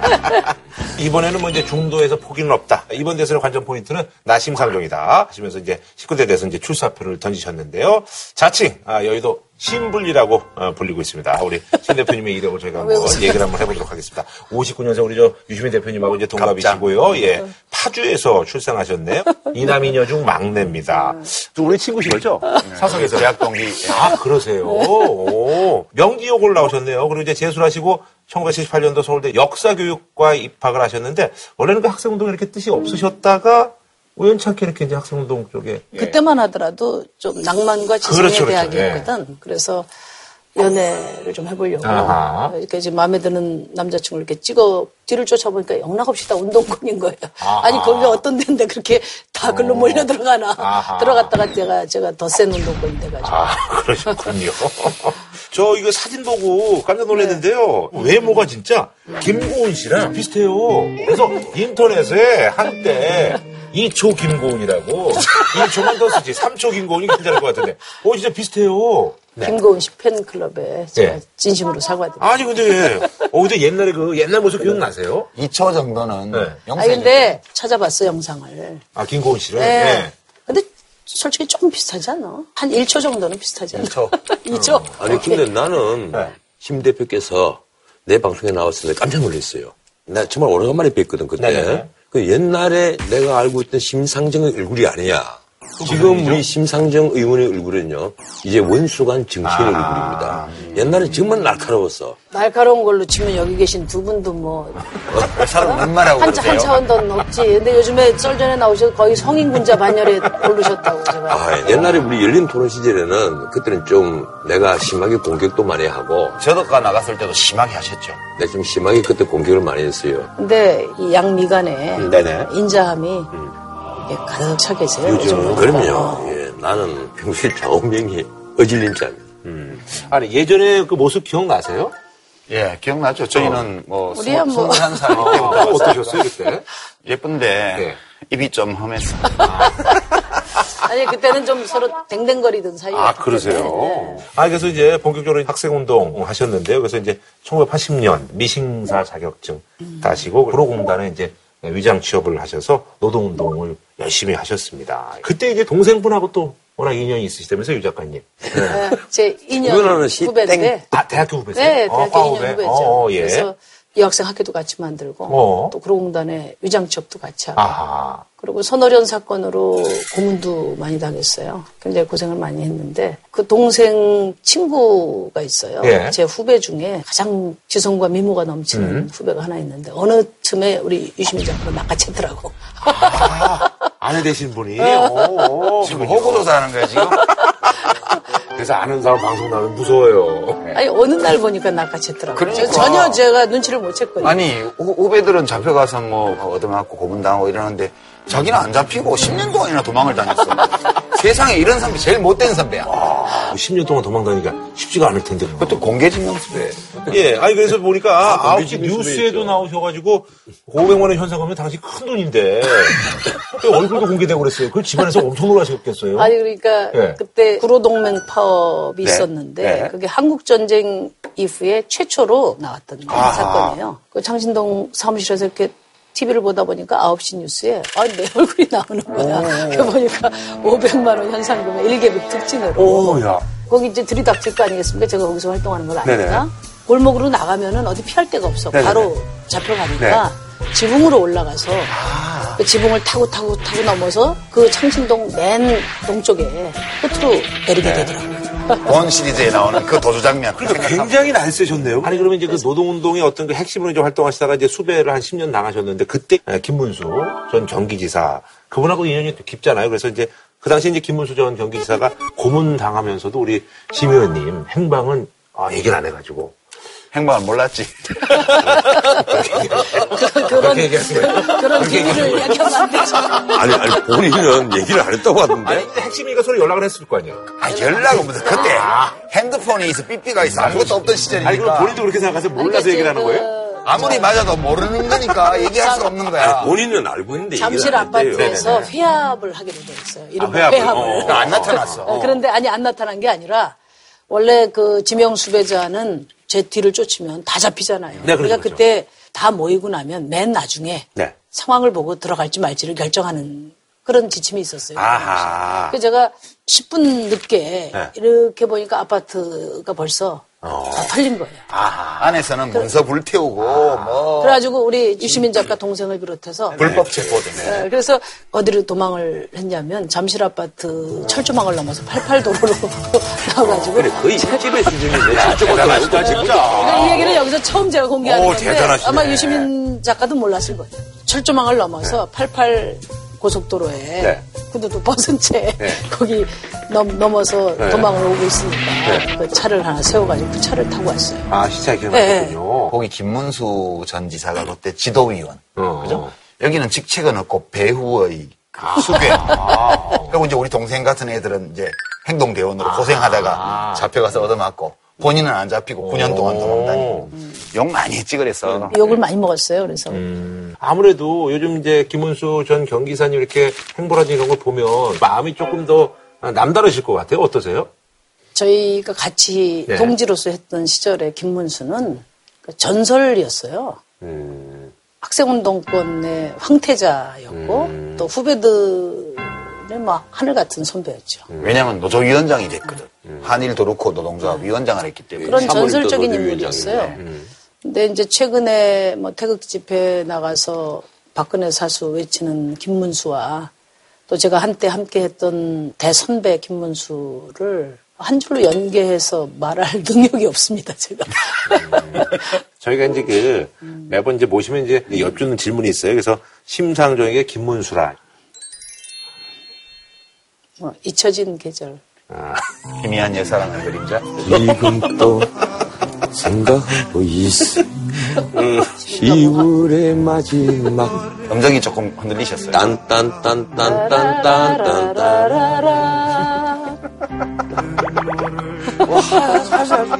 Speaker 1: 이번에는 뭐 이제 중도에서 포기는 없다. 이번 대선의 관전 포인트는 나 심상정이다. 하시면서 이제 19대 대선 이제 출사표를 던지셨는데요. 자칭, 아, 여의도 신불리라고 어, 불리고 있습니다. 우리 신 대표님의 이력을 저희가 한번 얘기를 한번 해보도록 하겠습니다. 59년생 우리 저 유시민 대표님하고 이제 동갑이시고요. 예. 파주에서 출생하셨네요. 이남이녀 중 막내입니다. 또 우리 친구신 거죠? 사석에서.
Speaker 3: 대학 동기.
Speaker 1: 아, 그러세요. 오. 명지여고를 나오셨네요. 그리고 이제 재수하시고 1978년도 서울대 역사교육과 입학을 하셨는데 원래는 그 학생운동에 이렇게 뜻이 없으셨다가 우연찮게 이렇게 이제 학생운동 쪽에
Speaker 8: 그때만 하더라도 좀 낭만과 지성의
Speaker 1: 그렇죠, 그렇죠.
Speaker 8: 대학이었거든. 그래서 연애를 좀 해보려고.
Speaker 1: 아하.
Speaker 8: 이렇게 지금 마음에 드는 남자친구를 이렇게 찍어 뒤를 쫓아보니까 영락없이 다 운동권인 거예요.
Speaker 1: 아하.
Speaker 8: 아니 거기 어떤 데인데 그렇게 다 글로 몰려 들어가나.
Speaker 1: 아하.
Speaker 8: 들어갔다가 제가 제가 더 센 운동권이 돼가지고.
Speaker 1: 아, 그러셨군요. 저 이거 사진 보고 깜짝 놀랐는데요. 외모가 진짜 김고은 씨랑 비슷해요. 그래서 인터넷에 한때 2초 김고은이라고 2초만 더 쓰지 3초 김고은이 괜찮을 것 같은데 어 진짜 비슷해요.
Speaker 8: 김고은 씨 팬클럽에 제가
Speaker 1: 네.
Speaker 8: 진심으로 사과드립니다.
Speaker 1: 아니 근데 어 근데 옛날에 그 옛날 모습 기억나세요?
Speaker 3: 2초 정도는
Speaker 1: 네.
Speaker 3: 영상이
Speaker 8: 아 근데 찾아봤어 영상을.
Speaker 1: 아 김고은 씨를.
Speaker 8: 네.
Speaker 1: 네.
Speaker 8: 근데 솔직히 조금 비슷하지 않아? 한 1초 정도는 비슷하지 않아?
Speaker 3: 1초.
Speaker 8: 2초?
Speaker 2: 아니 근데 나는
Speaker 1: 네.
Speaker 2: 심 대표께서 내 방송에 나왔을 때 깜짝 놀랐어요. 나 정말 오래간만에 뵀거든 그때.
Speaker 1: 네네.
Speaker 2: 그 옛날에 내가 알고 있던 심상정의 얼굴이 아니야. 지금 우리 심상정 의원의 얼굴은요 이제 원수간 정치인의 얼굴입니다. 옛날에 정말 날카로웠어.
Speaker 8: 날카로운 걸로 치면 여기 계신 두 분도 뭐
Speaker 3: 사람 뭔 말하고
Speaker 8: 한, 차- 한
Speaker 3: 그러세요?
Speaker 8: 차원 더 높지. 근데 요즘에 썰 전에 나오셔서 거의 성인군자 반열에 오르셨다고 제가.
Speaker 2: 아, 옛날에 우리 열린 토론 시절에는 그때는 좀 내가 심하게 공격도 많이 하고
Speaker 3: 저도가 나갔을 때도 심하게 하셨죠.
Speaker 2: 내가 좀 심하게 그때 공격을 많이 했어요.
Speaker 8: 근데 이 양미간에
Speaker 1: 네네.
Speaker 8: 인자함이 이 게 가득 차 계세요.
Speaker 2: 요즘은
Speaker 8: 요즘은.
Speaker 2: 그럼요.
Speaker 8: 어.
Speaker 2: 예, 나는 평소에 좌우명이 어질린 짤.
Speaker 1: 아니 예전에 그 모습 기억나세요?
Speaker 3: 예, 기억나죠? 저희는 뭐,
Speaker 8: 우리야 뭐.
Speaker 3: 21살
Speaker 1: 어,
Speaker 3: 때부터
Speaker 1: 어떠셨어요 그때?
Speaker 3: 예쁜데
Speaker 1: 네.
Speaker 3: 입이 좀 험했어.
Speaker 8: 아니 그때는 좀 서로 댕댕거리던 사이였기
Speaker 1: 아, 그러세요?
Speaker 8: 때문에.
Speaker 1: 아, 그래서 이제 본격적으로 학생 운동 하셨는데요. 그래서 이제 1980년 미싱사 자격증 따시고 구로공단에 이제 위장 취업을 하셔서 노동운동을 열심히 하셨습니다. 그때 이제 동생분하고 또 워낙 인연이 있으시다면서 유 작가님.
Speaker 8: 네, 제 2년
Speaker 2: 그거는 시
Speaker 8: 후배인데.
Speaker 1: 아, 대학교 후배세요?
Speaker 8: 네,
Speaker 1: 어,
Speaker 8: 대학교
Speaker 1: 과후배?
Speaker 8: 2년 후배죠.
Speaker 1: 어, 예.
Speaker 8: 그래서 여학생 학교도 같이 만들고
Speaker 1: 어.
Speaker 8: 또 구로공단에 위장 취업도 같이 하고
Speaker 1: 아하.
Speaker 8: 그리고 선어련 사건으로 고문도 많이 당했어요. 굉장히 고생을 많이 했는데 그 동생 친구가 있어요.
Speaker 1: 예.
Speaker 8: 제 후배 중에 가장 지성과 미모가 넘치는
Speaker 1: 음.
Speaker 8: 후배가 하나 있는데 어느 틈에 우리 유시민 작가가 낚아챘더라고.
Speaker 1: 아내 되신 분이. 오,
Speaker 3: 지금 호구조사 하는 거야, 지금?
Speaker 1: 그래서 아는 사람 방송 나면 무서워요.
Speaker 8: 아니 어느 날 보니까 낚아챘더라고.
Speaker 3: 그러니까.
Speaker 8: 저- 전혀 제가 눈치를 못 챘거든요.
Speaker 3: 아니, 후, 후배들은 잡혀가서 뭐 얻어맞고 고문당하고 이러는데 자기는 안 잡히고 10년 동안이나 도망을 다녔어. 세상에 이런 선배 제일 못된 선배야.
Speaker 1: 10년 동안 도망다니까 쉽지가 않을 텐데.
Speaker 3: 그것도 공개증명수배.
Speaker 1: 예, 아니 그래서 보니까
Speaker 2: 아,
Speaker 1: 아홉 시
Speaker 2: 거기
Speaker 1: 뉴스에도
Speaker 2: 재밌죠.
Speaker 1: 나오셔가지고 500만 원 현상 하면 당시 큰 돈인데 그 얼굴도 공개되고 그랬어요. 그 집안에서 엄청 놀라셨겠어요.
Speaker 8: 아니 그러니까
Speaker 1: 네.
Speaker 8: 그때 구로동맹 파업이
Speaker 3: 네.
Speaker 8: 있었는데
Speaker 3: 네.
Speaker 8: 그게 한국 전쟁 이후에 최초로 나왔던 사건이에요. 그 창신동 사무실에서 이렇게 TV를 보다 보니까 9시 뉴스에 아, 내 얼굴이 나오는 거야. 그 보니까 500만 원 현상금의 1개급 특진으로.
Speaker 3: 오, 야.
Speaker 8: 거기 이제 들이닥칠 거 아니겠습니까? 제가 거기서 활동하는 걸 아니까.
Speaker 3: 네네.
Speaker 8: 골목으로 나가면은 어디 피할 데가 없어.
Speaker 3: 네네네.
Speaker 8: 바로 잡혀가니까 지붕으로 올라가서 그 지붕을 타고 타고 타고 넘어서 그 창신동 맨 동쪽에 끝으로 내리게 되더라고요.
Speaker 3: 원 시리즈에 나오는 그 도주 장면.
Speaker 1: 그러니까 굉장히 날쌔셨네요. 아니 그러면 이제 그 노동운동의 어떤 그 핵심으로 이제 활동하시다가 이제 수배를 한 10년 당하셨는데 그때 김문수 전 경기지사 그분하고 인연이 또 깊잖아요. 그래서 이제 그 당시 이제 김문수 전 경기지사가 고문 당하면서도 우리 심 의원님 행방은 아, 얘기를 안 해가지고
Speaker 3: 행방을 몰랐지.
Speaker 8: 그런 그런 그런 비밀을 이야기하면 안 되죠.
Speaker 2: 아니, 아니, 본인은 얘기를 안 했다고 하던데.
Speaker 1: 아니 핵심이니까 서로 연락을 했을 거 아니에요.
Speaker 3: 아, 연락은 무슨 그때 핸드폰이 있어, 삐삐가 있어. 아무것도 없던 시절이니까.
Speaker 1: 아니 그럼 본인도 그렇게 생각하세요? 몰라서 얘기를 하는 거예요?
Speaker 3: 아무리 맞아도 모르는 거니까 얘기할 수가 없는 거야.
Speaker 2: 본인은 알고 있는데 얘기를
Speaker 8: 잠실. 아파트에서 회합을 하기로 돼 있어요. 이른바
Speaker 3: 회합을.
Speaker 8: 회합을.
Speaker 3: 어, 안 나타났어.
Speaker 8: 어, 그런데 아니 안 나타난 게 아니라 원래 그 지명 수 배자는 제 뒤를 쫓으면 다 잡히잖아요.
Speaker 1: 네,
Speaker 8: 그러니까
Speaker 1: 그렇죠.
Speaker 8: 그때 다 모이고 나면 맨 나중에
Speaker 1: 네.
Speaker 8: 상황을 보고 들어갈지 말지를 결정하는 그런 지침이 있었어요.
Speaker 1: 아하.
Speaker 8: 그래서 제가 10분 늦게
Speaker 1: 네.
Speaker 8: 이렇게 보니까 아파트가 벌써 다 털린 거예요.
Speaker 3: 안에서는 문서 불태우고, 뭐.
Speaker 8: 그래가지고 우리 유시민 작가 동생을 비롯해서
Speaker 3: 불법 체포되네.
Speaker 8: 네, 그래서 어디로 도망을 했냐면 잠실 아파트 철조망을 넘어서 88도로로 나와가지고
Speaker 2: 그래, 거의 횟집의 수준인데. 저쪽부터 여기까지.
Speaker 8: 그러니까 이 얘기는 여기서 처음 제가 공개하는
Speaker 3: 오,
Speaker 8: 건데
Speaker 3: 대단하시네.
Speaker 8: 아마 유시민 작가도 몰랐을 거예요. 철조망을 넘어서 88 고속도로에
Speaker 1: 네.
Speaker 8: 구두도 벗은 채 거기 넘, 넘어서 도망을 오고 있으니까 그 차를 하나 세워가지고 그 차를 타고 왔어요.
Speaker 1: 아 시차 기억나셨군요.
Speaker 3: 거기 김문수 전 지사가 그때 지도위원.
Speaker 1: 어.
Speaker 3: 그죠? 여기는 직책은 없고 배후의 그 수괴. 그리고 이제 우리 동생 같은 애들은 이제 행동대원으로 고생하다가 잡혀가서 얻어맞고 본인은 안 잡히고 9년 동안 도망다니고. 욕 많이 했지 그래서.
Speaker 8: 욕을 많이 먹었어요. 그래서
Speaker 1: 아무래도 요즘 이제 김은수 전 경기사님 이렇게 행보라든지 이런 걸 보면 마음이 조금 더 남다르실 것 같아요. 어떠세요?
Speaker 8: 저희가 같이
Speaker 1: 네.
Speaker 8: 동지로서 했던 시절에 김문수는 그 전설이었어요. 학생운동권의 황태자였고 또 후배들의 막 하늘 같은 선배였죠.
Speaker 3: 왜냐면 노조위원장이 됐거든. 한일 도루코 노동조합 위원장을 했기 때문에.
Speaker 8: 그런 전설적인
Speaker 2: 또
Speaker 8: 인물이었어요.
Speaker 2: 노조위원장이네.
Speaker 8: 근데 이제 최근에 뭐 태극 집회 나가서 박근혜 사수 외치는 김문수와 또 제가 한때 함께 했던 대선배 김문수를 한 줄로 연계해서 말할 능력이 없습니다, 제가.
Speaker 1: 저희가 이제 그 매번 이제 모시면 이제 여쭈는 질문이 있어요. 그래서 심상정에게 김문수라.
Speaker 8: 뭐 잊혀진 계절.
Speaker 3: 희미한 옛사랑의 그림자.
Speaker 2: 지금도 생각하고 있어. 10월의 마지막.
Speaker 3: 음정이 조금 흔들리셨어요.
Speaker 2: 딴딴딴딴딴딴딴.
Speaker 8: 라 라라라.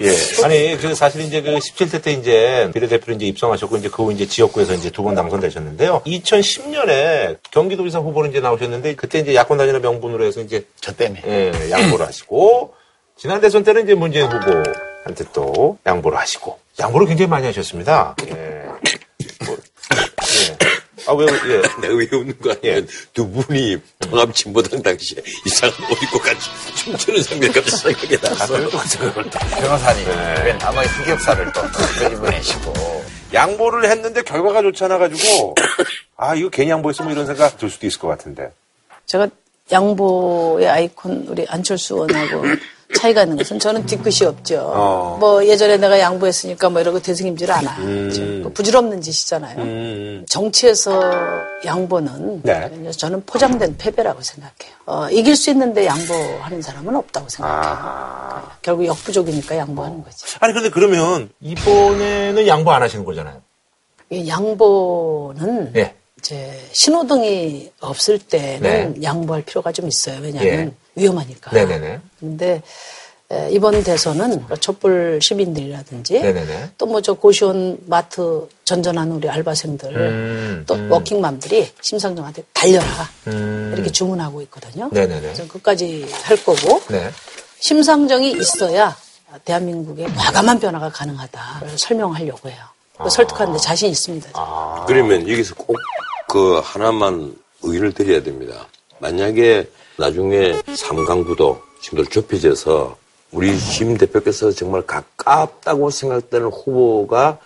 Speaker 1: 예. 아니, 그 사실 이제 그 17대 때 이제 비례대표로 이제 입성하셨고 이제 그 후 이제 지역구에서 이제 두 번 당선되셨는데요. 2010년에 경기도지사 후보로 이제 나오셨는데 그때 이제 야권 단일화 명분으로 해서 이제
Speaker 3: 저 때문에.
Speaker 1: 예, 양보를 하시고 지난 대선 때는 이제 문재인 후보한테 또 양보를 하시고 양보를 굉장히 많이 하셨습니다. 예. 뭐, 예. 아, 왜, 예.
Speaker 2: 내가 왜 웃는 거 아니야? 두 분이 통합 진보당 당시에 이상한 옷 입고 같이 춤추는 장면 갑자기 생각이 났어요.
Speaker 3: 변호사님. 왜 남의 흑역사를 또 끄집어내시고.
Speaker 1: 양보를 했는데 결과가 좋지 않아가지고 아, 이거 괜히 양보했으면 이런 생각 들 수도 있을 것 같은데.
Speaker 8: 제가 양보의 아이콘 우리 안철수 의원하고 차이가 있는 것은 저는 뒤끝이 없죠.
Speaker 1: 어.
Speaker 8: 뭐 예전에 내가 양보했으니까 뭐 이러고 대승임질 안 하죠. 그 부질없는 짓이잖아요.
Speaker 1: 음.
Speaker 8: 정치에서 양보는
Speaker 1: 네.
Speaker 8: 저는 포장된 패배라고 생각해요. 어, 이길 수 있는데 양보하는 사람은 없다고 생각해요.
Speaker 1: 아.
Speaker 8: 결국 역부족이니까 양보하는 거지.
Speaker 1: 아니, 근데 그러면 이번에는 양보 안 하시는 거잖아요.
Speaker 8: 이 양보는
Speaker 1: 예.
Speaker 8: 이제 신호등이 없을 때는
Speaker 4: 네.
Speaker 8: 양보할 필요가 좀 있어요. 왜냐하면
Speaker 4: 예.
Speaker 8: 위험하니까.
Speaker 4: 네네네.
Speaker 8: 근데 에, 이번 대선은 촛불 시민들이라든지
Speaker 4: 네네네.
Speaker 8: 또뭐 저 고시원 마트 전전하는 우리 알바생들
Speaker 4: 음,
Speaker 8: 또 워킹맘들이 심상정한테 달려라
Speaker 4: 음.
Speaker 8: 이렇게 주문하고 있거든요.
Speaker 4: 네네네.
Speaker 8: 그래서 그까지 할 거고
Speaker 4: 네.
Speaker 8: 심상정이 있어야 대한민국의 과감한 변화가 가능하다를 설명하려고 해요. 그 설득하는데 자신 있습니다.
Speaker 2: 그러면 여기서 꼭 그 하나만 의의를 드려야 됩니다. 만약에 나중에 삼강구도 지금도 좁혀져서 우리 심 대표께서 정말 가깝다고 생각되는 후보가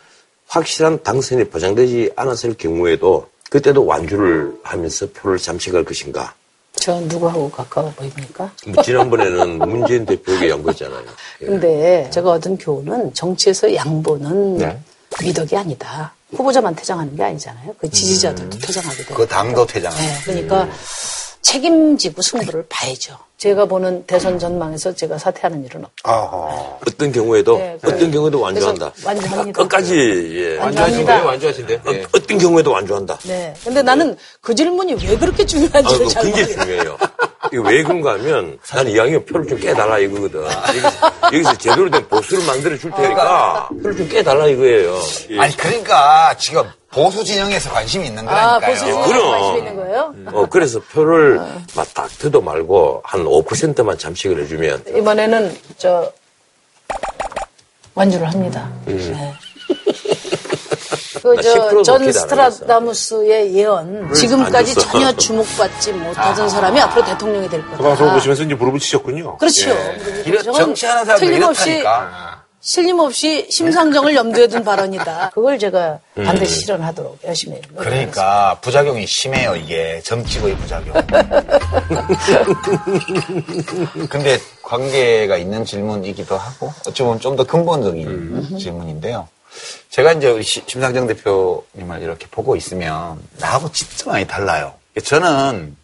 Speaker 2: 확실한 당선이 보장되지 않았을 경우에도 그때도 완주를 하면서 표를 잠식할 것인가?
Speaker 8: 저 누구하고 가까워 보입니까?
Speaker 2: 뭐 지난번에는 문재인 대표에게 양보했잖아요. 예.
Speaker 8: 근데 제가 얻은 교훈은 정치에서 양보는
Speaker 4: 네.
Speaker 8: 미덕이 아니다. 후보자만 퇴장하는 게 아니잖아요. 그 지지자들도 퇴장하게 돼요.
Speaker 3: 그 당도 퇴장하는
Speaker 8: 네, 그러니까 책임지고 승부를 봐야죠. 제가 보는 대선 전망에서 제가 사퇴하는 일은 없.
Speaker 3: 어허.
Speaker 2: 어떤 경우에도
Speaker 8: 네,
Speaker 2: 어떤
Speaker 8: 그래요.
Speaker 2: 경우에도 완주한다.
Speaker 8: 완주합니다.
Speaker 2: 끝까지 예.
Speaker 8: 완주합니다.
Speaker 4: 완주하신대요?
Speaker 2: 어, 어떤 경우에도 완주한다.
Speaker 8: 네. 근데 나는 그 질문이 왜 그렇게 중요한지를
Speaker 2: 아,
Speaker 8: 잘
Speaker 2: 굉장히
Speaker 8: 모르겠어요.
Speaker 2: 중요해요. 이거 왜 그런가 하면 나는 이왕이면 표를 좀 깨달라 이거거든. 여기서, 여기서 제대로 된 보수를 만들어 줄 테니까 표를 좀 깨달라 이거예요. 예.
Speaker 3: 아니 그러니까 지금 보수 진영에서 관심이 있는
Speaker 8: 아,
Speaker 3: 거라니까요.
Speaker 8: 보수 중에
Speaker 2: 그럼.
Speaker 8: 관심 있는 거예요?
Speaker 2: 어, 그래서 표를 막 닥터도 말고 한 5%만 잠식을 해주면
Speaker 8: 이번에는 저 완주를 합니다.
Speaker 2: 음.
Speaker 8: 네.
Speaker 2: 나
Speaker 8: 그, 저,
Speaker 2: 10%도
Speaker 8: 전
Speaker 2: 기대 안
Speaker 8: 스트라다무스의 예언, 지금까지. 전혀 주목받지 못하던 사람이 앞으로 대통령이 될 거다.
Speaker 1: 그 방송을 보시면서 이제 무릎을 치셨군요.
Speaker 8: 그렇죠. 저건
Speaker 3: 정치하는 사람들
Speaker 8: 틀림없이,
Speaker 3: 이렇다니까.
Speaker 8: 틀림없이 심상정을 염두에 둔 발언이다. 그걸 제가
Speaker 2: 음.
Speaker 8: 반드시 실현하도록 열심히.
Speaker 3: 그러니까 부작용이 심해요 이게 정치고의 부작용. 근데 관계가 있는 질문이기도 하고 어찌 보면 좀 더 근본적인 질문인데요. 제가 이제 우리 시- 심상정 대표님을 이렇게 보고 있으면 나하고 진짜 많이 달라요. 저는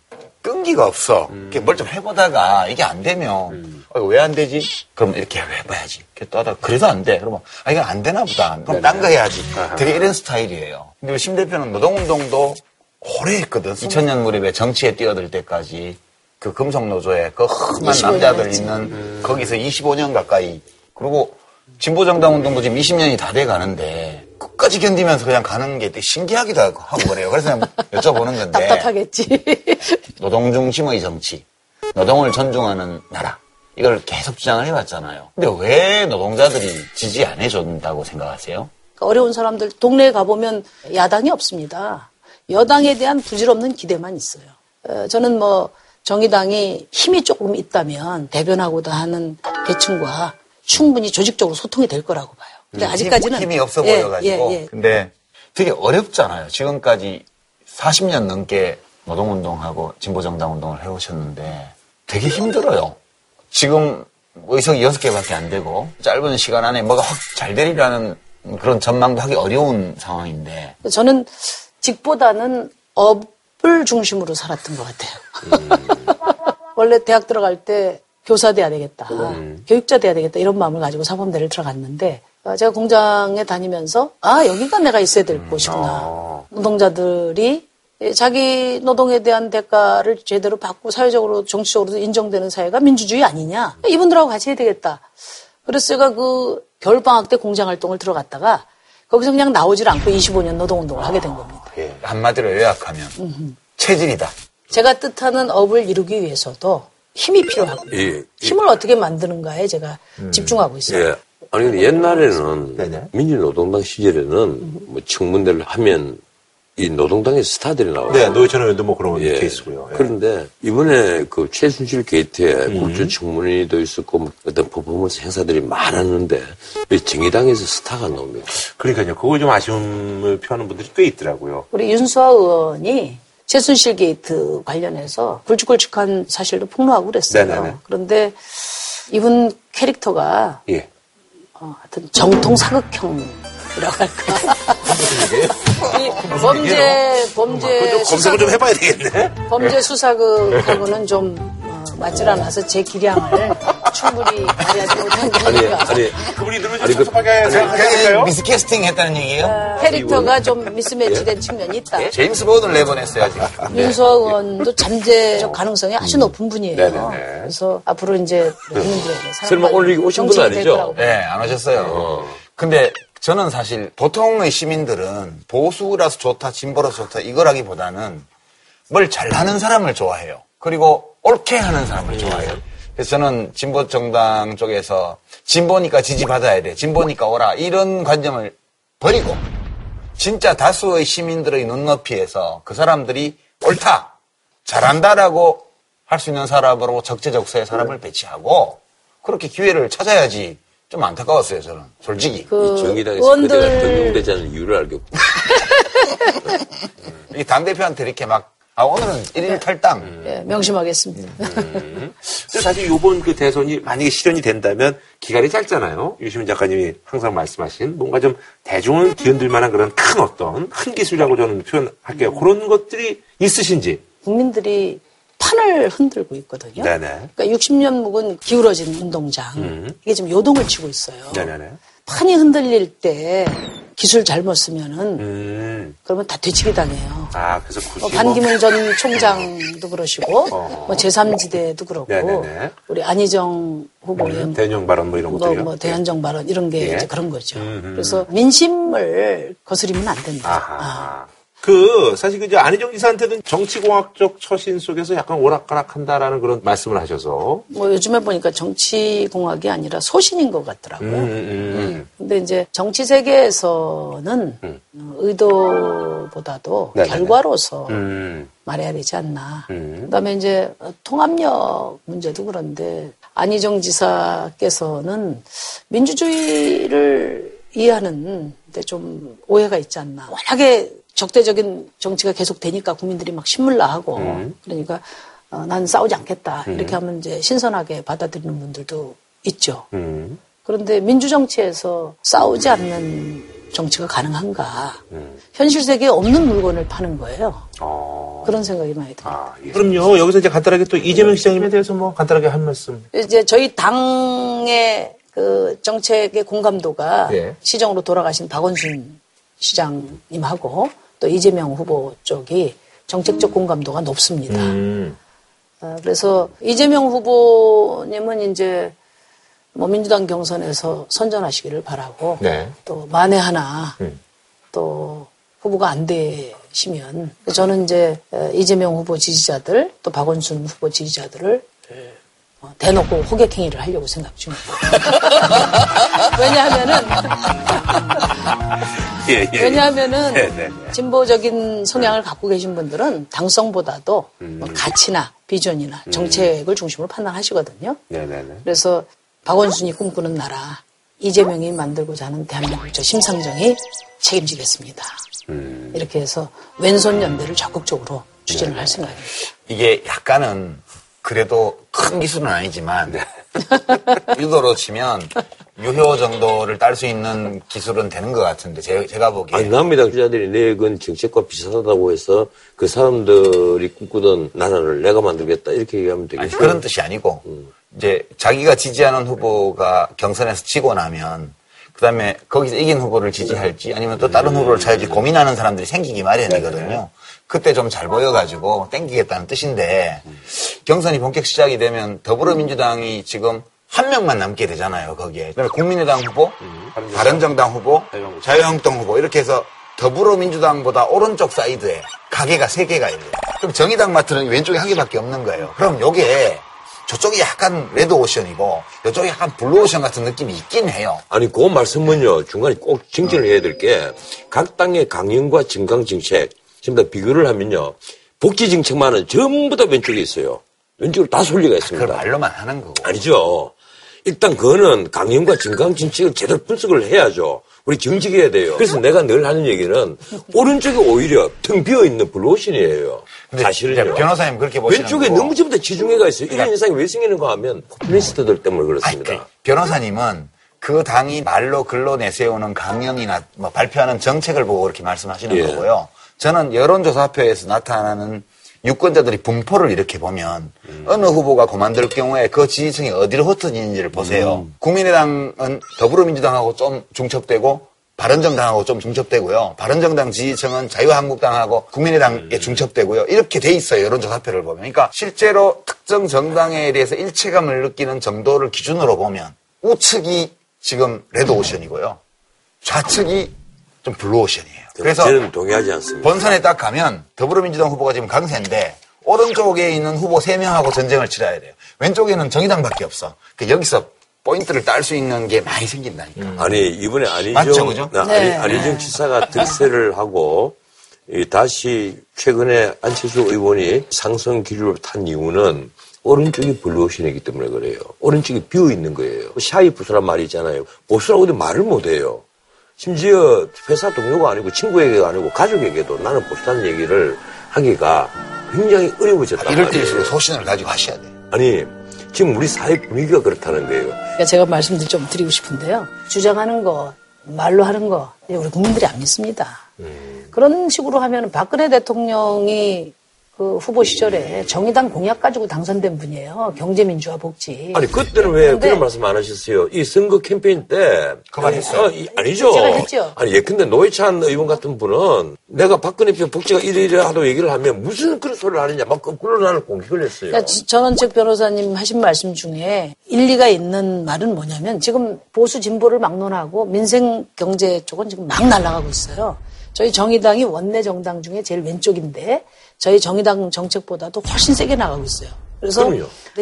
Speaker 3: 끈기가 없어. 이렇게 뭘좀 해보다가 이게 안 되면 왜 안 되지? 그럼 이렇게 해봐야지. 이렇게 또 하다가 그래도 안 돼. 그러면 아 이건 안 되나 보다. 그럼 딴 거 해야지. 되게 이런 스타일이에요. 근데 심 대표는 노동운동도 오래 했거든. 2000년 무렵에 정치에 뛰어들 때까지 그 금속노조에 그 험한
Speaker 8: 25년
Speaker 3: 남자들. 있는 거기서 25년 가까이 그리고 진보정당 운동도 지금 20년이 다 돼 가는데 끝까지 견디면서 그냥 가는 게 되게 신기하기도 하고 하고 그래요. 그래서 그냥 여쭤보는 건데
Speaker 8: 답답하겠지.
Speaker 3: 노동 중심의 정치, 노동을 존중하는 나라 이걸 계속 주장을 해왔잖아요. 근데 왜 노동자들이 지지 안 해준다고 생각하세요?
Speaker 8: 어려운 사람들 동네에 가보면 야당이 없습니다. 여당에 대한 부질없는 기대만 있어요. 어, 저는 뭐 정의당이 힘이 조금 있다면 대변하고도 하는 계층과 충분히 조직적으로 소통이 될 거라고 봐요. 근데 아직까지는
Speaker 3: 힘이 없어
Speaker 8: 예,
Speaker 3: 보여가지고.
Speaker 8: 예, 예.
Speaker 3: 근데 되게 어렵잖아요. 지금까지 40년 넘게 노동운동하고 진보정당 운동을 해오셨는데 되게 힘들어요. 지금 의석이 6개밖에 안 되고 짧은 시간 안에 뭐가 확 잘 되리라는 그런 전망도 하기 어려운 상황인데.
Speaker 8: 저는 직보다는 업을 중심으로 살았던 것 같아요. 원래 대학 들어갈 때 교사 돼야 되겠다, 교육자 돼야 되겠다 이런 마음을 가지고 사범대를 들어갔는데 어, 제가 공장에 다니면서 아 여기가 내가 있어야 될 곳이구나. 노동자들이 자기 노동에 대한 대가를 제대로 받고 사회적으로 정치적으로도 인정되는 사회가 민주주의 아니냐. 이분들하고 같이 해야 되겠다. 그래서 제가 그 겨울방학 때 공장 활동을 들어갔다가 거기서 그냥 나오질 않고 25년 노동운동을 하게 된 겁니다.
Speaker 3: 예, 한마디로 요약하면 체질이다.
Speaker 8: 제가 뜻하는 업을 이루기 위해서도 힘이 필요하고
Speaker 2: 예,
Speaker 8: 힘을 어떻게 만드는가에 제가 집중하고 있어요.
Speaker 2: 예. 아니 근데 옛날에는
Speaker 4: 네네.
Speaker 2: 민주노동당 시절에는 뭐 청문회를 하면 이 노동당의 스타들이 나와요.
Speaker 1: 네, 노회찬 의원도 뭐 그런
Speaker 2: 예.
Speaker 1: 케이스고요. 예.
Speaker 2: 그런데 이번에 그 최순실 게이트에 국정 청문회도 있었고 뭐 어떤 퍼포먼스 행사들이 많았는데 왜 정의당에서 스타가 나옵니까?
Speaker 1: 그러니까요. 그거 좀 아쉬움을 표하는 분들이 꽤 있더라고요.
Speaker 8: 우리 윤소하 의원이 최순실 게이트 관련해서 굵직굵직한 사실도 폭로하고 그랬어요.
Speaker 1: 네네네.
Speaker 8: 그런데 이분 캐릭터가
Speaker 1: 예.
Speaker 8: 어, 하여튼 정통 사극형 이라고 할까. 이 범죄 범죄
Speaker 1: 검색을 좀 해봐야 되겠네.
Speaker 8: 범죄 수사극하고는 좀 어, 맞질 않아서 제 기량을 충분히 발휘하지 못한 게 아니라
Speaker 2: 아니,
Speaker 1: 그분이
Speaker 2: 아니, 그-
Speaker 1: 섭섭하게 생각하실까요?
Speaker 3: 미스캐스팅 했다는 얘기예요?
Speaker 8: 캐릭터가 좀 미스매치된 측면이 있다.
Speaker 3: 제임스 본을 내보냈어요, 지금.
Speaker 8: 윤수아 의원도 잠재적 가능성이 아주 높은 분이에요.
Speaker 1: 네네네.
Speaker 8: 그래서 앞으로 이제 국민들에게
Speaker 2: 설마 오늘 오신 분 아니죠?
Speaker 8: 거라고
Speaker 3: 네, 안 오셨어요. 근데 저는 사실 보통의 시민들은 보수라서 좋다, 진보라서 좋다, 이거라기보다는 뭘 잘하는 사람을 좋아해요. 그리고 옳게 하는 사람을 좋아해요. 그래서 저는 진보 정당 쪽에서 진보니까 지지받아야 돼, 진보니까 오라, 이런 관점을 버리고 진짜 다수의 시민들의 눈높이에서 그 사람들이 옳다, 잘한다라고 할 수 있는 사람으로 적재적소의 사람을 배치하고 그렇게 기회를 찾아야지 좀 안타까웠어요, 저는. 솔직히.
Speaker 8: 그
Speaker 2: 정의당에서 그대가
Speaker 8: 의원들
Speaker 2: 등용되지 않은 이유를 알겠고.
Speaker 3: 이 당대표한테 이렇게 막, 아, 오늘은 일일 탈당.
Speaker 8: 예, 명심하겠습니다.
Speaker 1: 근데 사실 요번 그 대선이 만약에 실현이 된다면 기간이 짧잖아요. 유시민 작가님이 항상 말씀하신 뭔가 좀 대중을 뒤흔들 만한 그런 큰 어떤 큰 기술이라고 저는 표현할게요. 그런 것들이 있으신지.
Speaker 8: 국민들이 판을 흔들고 있거든요.
Speaker 1: 네네.
Speaker 8: 그러니까 60년 묵은 기울어진 운동장 이게 지금 요동을 치고 있어요.
Speaker 1: 네네네.
Speaker 8: 판이 흔들릴 때 기술 잘못 쓰면은
Speaker 1: 음.
Speaker 8: 그러면 다 되치기 당해요.
Speaker 1: 아, 그래서 굳이 뭐뭐
Speaker 8: 반기문 전 총장도 그러시고 뭐 제3지대도 그렇고
Speaker 1: 네네네.
Speaker 8: 우리 안희정 후보의
Speaker 1: 음, 대형 발언 뭐 이런
Speaker 8: 뭐,
Speaker 1: 것들이요.
Speaker 8: 뭐 대한정 발언 이런 게
Speaker 1: 예.
Speaker 8: 이제 그런 거죠.
Speaker 1: 음음.
Speaker 8: 그래서 민심을 거스리면 안 된다. 아.
Speaker 1: 그 사실 그 이제 안희정 지사한테는 정치공학적 처신 속에서 약간 오락가락한다라는 그런 말씀을 하셔서
Speaker 8: 뭐 요즘에 보니까 정치공학이 아니라 소신인 것 같더라고요.
Speaker 1: 음, 음,
Speaker 8: 근데 이제 정치 세계에서는 의도보다도
Speaker 1: 네네네.
Speaker 8: 결과로서
Speaker 1: 음.
Speaker 8: 말해야 되지 않나.
Speaker 1: 음.
Speaker 8: 그다음에 이제 통합력 문제도 그런데 안희정 지사께서는 민주주의를 이해하는 데좀 오해가 있지 않나. 워낙에 적대적인 정치가 계속 되니까 국민들이 막 신물나하고 그러니까 어, 난 싸우지 않겠다 이렇게 하면 이제 신선하게 받아들이는 분들도 있죠.
Speaker 1: 음.
Speaker 8: 그런데 민주정치에서 싸우지 않는 정치가 가능한가? 현실 세계에 없는 물건을 파는 거예요.
Speaker 1: 어.
Speaker 8: 그런 생각이 많이 들어요.
Speaker 1: 아, 예. 그럼요. 여기서 이제 간단하게 또 이재명 시장님에 대해서 뭐 간단하게 한 말씀.
Speaker 8: 이제 저희 당의 그 정책의 공감도가
Speaker 1: 예.
Speaker 8: 시정으로 돌아가신 박원순 시장님하고 또 이재명 후보 쪽이 정책적 공감도가 높습니다.
Speaker 1: 음.
Speaker 8: 어, 그래서 이재명 후보님은 이제 뭐 민주당 경선에서 선전하시기를 바라고
Speaker 1: 네.
Speaker 8: 또 만에 하나
Speaker 1: 음.
Speaker 8: 또 후보가 안 되시면 저는 이제 에, 이재명 후보 지지자들 또 박원순 후보 지지자들을 어, 대놓고 호객행위를 하려고 생각 중입니다. 왜냐하면은
Speaker 1: 예, 예.
Speaker 8: 왜냐하면은
Speaker 1: 네, 네, 네.
Speaker 8: 진보적인 성향을 갖고 계신 분들은 당성보다도 뭐 가치나 비전이나 정책을 중심으로 판단하시거든요.
Speaker 1: 네네네.
Speaker 8: 그래서 박원순이 꿈꾸는 나라, 이재명이 만들고자 하는 대한민국 저 심상정이 책임지겠습니다. 이렇게 해서 왼손 연대를 적극적으로 추진을 할 생각입니다.
Speaker 3: 이게 약간은 그래도 큰 기술은 아니지만 유도로 치면 유효 정도를 딸 수 있는 기술은 되는 것 같은데 제, 제가 보기에
Speaker 2: 아니, 남미당 주자들이 내건 정책과 비슷하다고 해서 그 사람들이 꿈꾸던 나라를 내가 만들겠다 이렇게 얘기하면
Speaker 3: 아니,
Speaker 2: 되겠죠.
Speaker 3: 그런 뜻이 아니고 이제 자기가 지지하는 후보가 경선에서 지고 나면 그다음에 거기서 이긴 후보를 지지할지 아니면 또 다른 후보를 찾을지 고민하는 사람들이 생기기 마련이거든요. 그때 좀 잘 보여가지고 땡기겠다는 뜻인데 경선이 본격 시작이 되면 더불어민주당이 지금 한 명만 남게 되잖아요 거기에. 그다음에 국민의당 후보, 바른정당 후보, 자유한국당 후보 이렇게 해서 더불어민주당보다 오른쪽 사이드에 가게가 세 개가 있네요. 그럼 정의당 마트는 왼쪽에 한 개밖에 없는 거예요. 그럼 요게 저쪽이 약간 레드 오션이고 이쪽이 약간 블루 오션 같은 느낌이 있긴 해요.
Speaker 2: 아니, 그 말씀은요, 중간에 꼭 정정을 해야 될 게, 각 당의 강령과 정강 정책, 전부 다 비교를 하면요, 복지 정책만은 전부 다 왼쪽에 있어요. 왼쪽으로 다 솔리가
Speaker 3: 그걸
Speaker 2: 있습니다.
Speaker 3: 말로만 하는 거고.
Speaker 2: 아니죠. 일단 그거는 강령과 정강 정책을 제대로 분석을 해야죠. 우리 정직해야 돼요. 그래서 내가 늘 하는 얘기는 오른쪽이 오히려 텅 비어 있는 블루오션이에요. 사실은요.
Speaker 3: 변호사님 그렇게 보시는
Speaker 2: 왼쪽에
Speaker 3: 거고.
Speaker 2: 너무 전부 다 지중해가 있어요. 이런 현상이 왜 생기는가 하면 포퓰리스트들 때문에
Speaker 3: 아니,
Speaker 2: 그렇습니다.
Speaker 3: 그 변호사님은 그 당이 말로 글로 내세우는 강령이나 뭐 발표하는 정책을 보고 그렇게 말씀하시는
Speaker 2: 예.
Speaker 3: 거고요. 저는 여론조사표에서 나타나는 유권자들이 분포를 이렇게 보면 음. 어느 후보가 고만들 경우에 그 지지층이 어디로 흩어지는지를 보세요. 음. 국민의당은 더불어민주당하고 좀 중첩되고 바른정당하고 좀 중첩되고요. 바른정당 지지층은 자유한국당하고 국민의당에 음. 중첩되고요. 이렇게 돼 있어요. 여론조사표를 보면. 그러니까 실제로 특정 정당에 대해서 일체감을 느끼는 정도를 기준으로 보면 우측이 지금 레드오션이고요. 좌측이 좀 블루오션이에요.
Speaker 2: 그래서 저는 동의하지 않습니다.
Speaker 3: 본선에 딱 가면 더불어민주당 후보가 지금 강세인데 오른쪽에 있는 후보 3명하고 전쟁을 치러야 돼요. 왼쪽에는 정의당밖에 없어. 그 여기서 포인트를 딸 수 있는 게 많이 생긴다니까. 음.
Speaker 2: 아니 이번에 안희정
Speaker 3: 맞죠, 그죠?
Speaker 2: 네. 안희 정 지사가 득세를 하고 다시 최근에 안철수 의원이 상승 기류를 탄 이유는 오른쪽이 블루오션이기 때문에 그래요. 오른쪽이 비어 있는 거예요. shy 보수란 말이 있잖아요. 보수라고 말을 못 해요. 심지어 회사 동료가 아니고 친구에게가 아니고 가족에게도 나는 보수다는 얘기를 하기가 굉장히 어려워졌다.
Speaker 3: 아, 이럴 때일수록 소신을 가지고 하셔야 돼요.
Speaker 2: 아니 지금 우리 사회 분위기가 그렇다는 거예요.
Speaker 8: 그러니까 제가 말씀을 좀 드리고 싶은데요. 주장하는 거, 말로 하는 거, 우리 국민들이 안 믿습니다. 음. 그런 식으로 하면 박근혜 대통령이 그 후보 시절에 정의당 공약 가지고 당선된 분이에요. 경제민주화 복지.
Speaker 2: 아니 그때는 왜 그런 말씀 안 하셨어요? 이 선거 캠페인 때
Speaker 3: 그만 했어요. 어,
Speaker 2: 아니죠.
Speaker 8: 제가 했죠.
Speaker 2: 아니 예컨대 노회찬 의원 같은 분은 내가 박근혜 편 복지가 이래이래 하도 얘기를 하면 무슨 그런 소리를 하느냐 막 거꾸로 나를 공격을 했어요.
Speaker 8: 그러니까 전원책 변호사님 하신 말씀 중에 일리가 있는 말은 뭐냐면 지금 보수 진보를 막론하고 민생 경제 쪽은 지금 막 날아가고 있어요. 저희 정의당이 원내 정당 중에 제일 왼쪽인데 저희 정의당 정책보다도 훨씬 세게 나가고 있어요. 그래서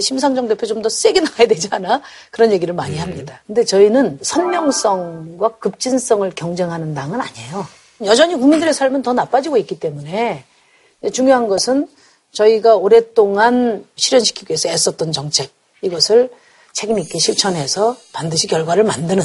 Speaker 8: 심상정 대표 좀 더 세게 나가야 되지 않아? 그런 얘기를 많이 음. 합니다. 근데 저희는 선명성과 급진성을 경쟁하는 당은 아니에요. 여전히 국민들의 삶은 더 나빠지고 있기 때문에 중요한 것은 저희가 오랫동안 실현시키기 위해서 애썼던 정책 이것을 책임 있게 실천해서 반드시 결과를 만드는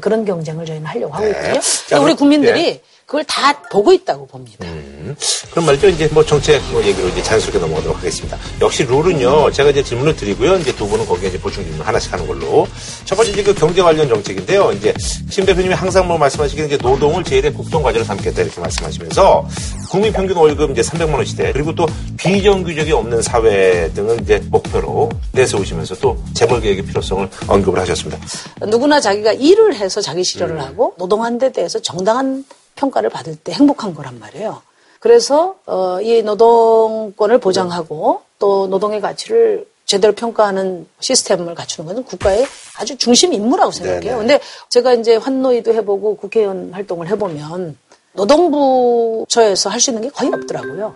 Speaker 8: 그런 경쟁을 저희는 하려고 하고 네. 있거든요. 네. 우리 국민들이 네. 그걸 다 보고 있다고 봅니다. 음,
Speaker 1: 그럼 말이죠. 이제 뭐 정책 뭐 얘기로 이제 자연스럽게 넘어가도록 하겠습니다. 역시 룰은요. 제가 이제 질문을 드리고요. 이제 두 분은 거기에 이제 보충 질문 하나씩 하는 걸로. 첫 번째 이제 그 경제 관련 정책인데요. 이제 심 대표님이 항상 뭐 말씀하시기는 이제 노동을 제일의 국정 과제로 삼겠다 이렇게 말씀하시면서 국민 평균 월급 이제 300만 원 시대 그리고 또 비정규직이 없는 사회 등을 이제 목표로 내세우시면서 또 재벌 개혁의 필요성을 언급을 하셨습니다.
Speaker 8: 누구나 자기가 일을 해서 자기 실현을 음. 하고 노동한 데 대해서 정당한 평가를 받을 때 행복한 거란 말이에요. 그래서 어, 이 노동권을 보장하고 또 노동의 가치를 제대로 평가하는 시스템을 갖추는 것은 국가의 아주 중심 임무라고 생각해요. 네네. 근데 제가 이제 환노위도 해보고 국회의원 활동을 해보면 노동부처에서 할 수 있는 게 거의 없더라고요.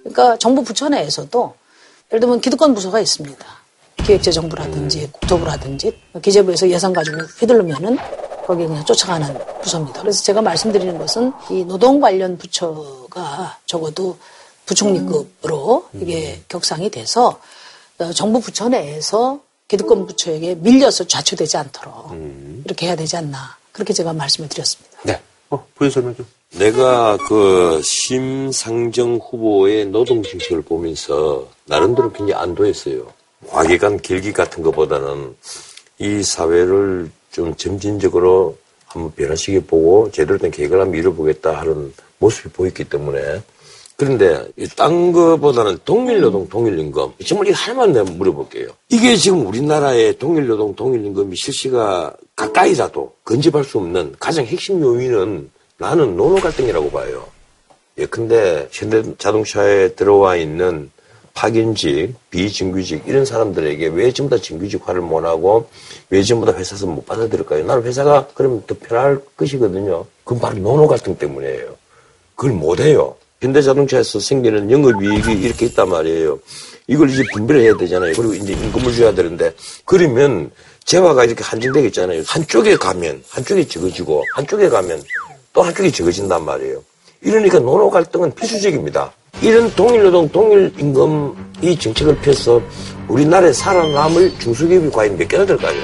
Speaker 8: 그러니까 정부 부처 내에서도 예를 들면 기득권 부서가 있습니다. 기획재정부라든지 국토부라든지 기재부에서 예산 가지고 휘둘르면은 거기에 그냥 쫓아가는 부서입니다. 그래서 제가 말씀드리는 것은 이 노동 관련 부처가 적어도 부총리급으로 이게 격상이 돼서 어, 정부 부처 내에서 기득권 부처에게 밀려서 좌초되지 않도록 음. 이렇게 해야 되지 않나 그렇게 제가 말씀을 드렸습니다.
Speaker 1: 네. 어, 부연 설명 좀.
Speaker 2: 내가 그 심상정 후보의 노동 정책을 보면서 나름대로 굉장히 안도했어요. 과기관 길기 같은 것보다는 이 사회를 좀 점진적으로 한번 변화시켜 보고 제대로 된 계획을 한번 이뤄보겠다 하는 모습이 보였기 때문에 그런데 딴 거보다는 동일노동, 동일임금 정말 이거 하나만 내가 물어볼게요. 이게 지금 우리나라의 동일노동, 동일임금이 실시가 가까이라도 건집할 수 없는 가장 핵심 요인은 나는 노노 갈등이라고 봐요. 예컨대 현대 자동차에 들어와 있는 파견직, 비정규직 이런 사람들에게 왜 전부 다 정규직화를 못하고 왜 전부 다 회사에서 못 받아들일까요? 나는 회사가 그러면 더 편할 것이거든요. 그건 바로 노노 갈등 때문이에요. 그걸 못해요. 현대자동차에서 생기는 영업이익이 이렇게 있단 말이에요. 이걸 이제 분배를 해야 되잖아요. 그리고 이제 임금을 줘야 되는데 그러면 재화가 이렇게 한정되겠잖아요. 한쪽에 가면 한쪽에 적어지고 한쪽에 가면 또 한쪽에 적어진단 말이에요. 이러니까 노노 갈등은 필수적입니다. 이런 동일노동, 동일임금 이 정책을 펴서 우리나라에 살아남을 중소기업이 과연 몇 개나 될까요?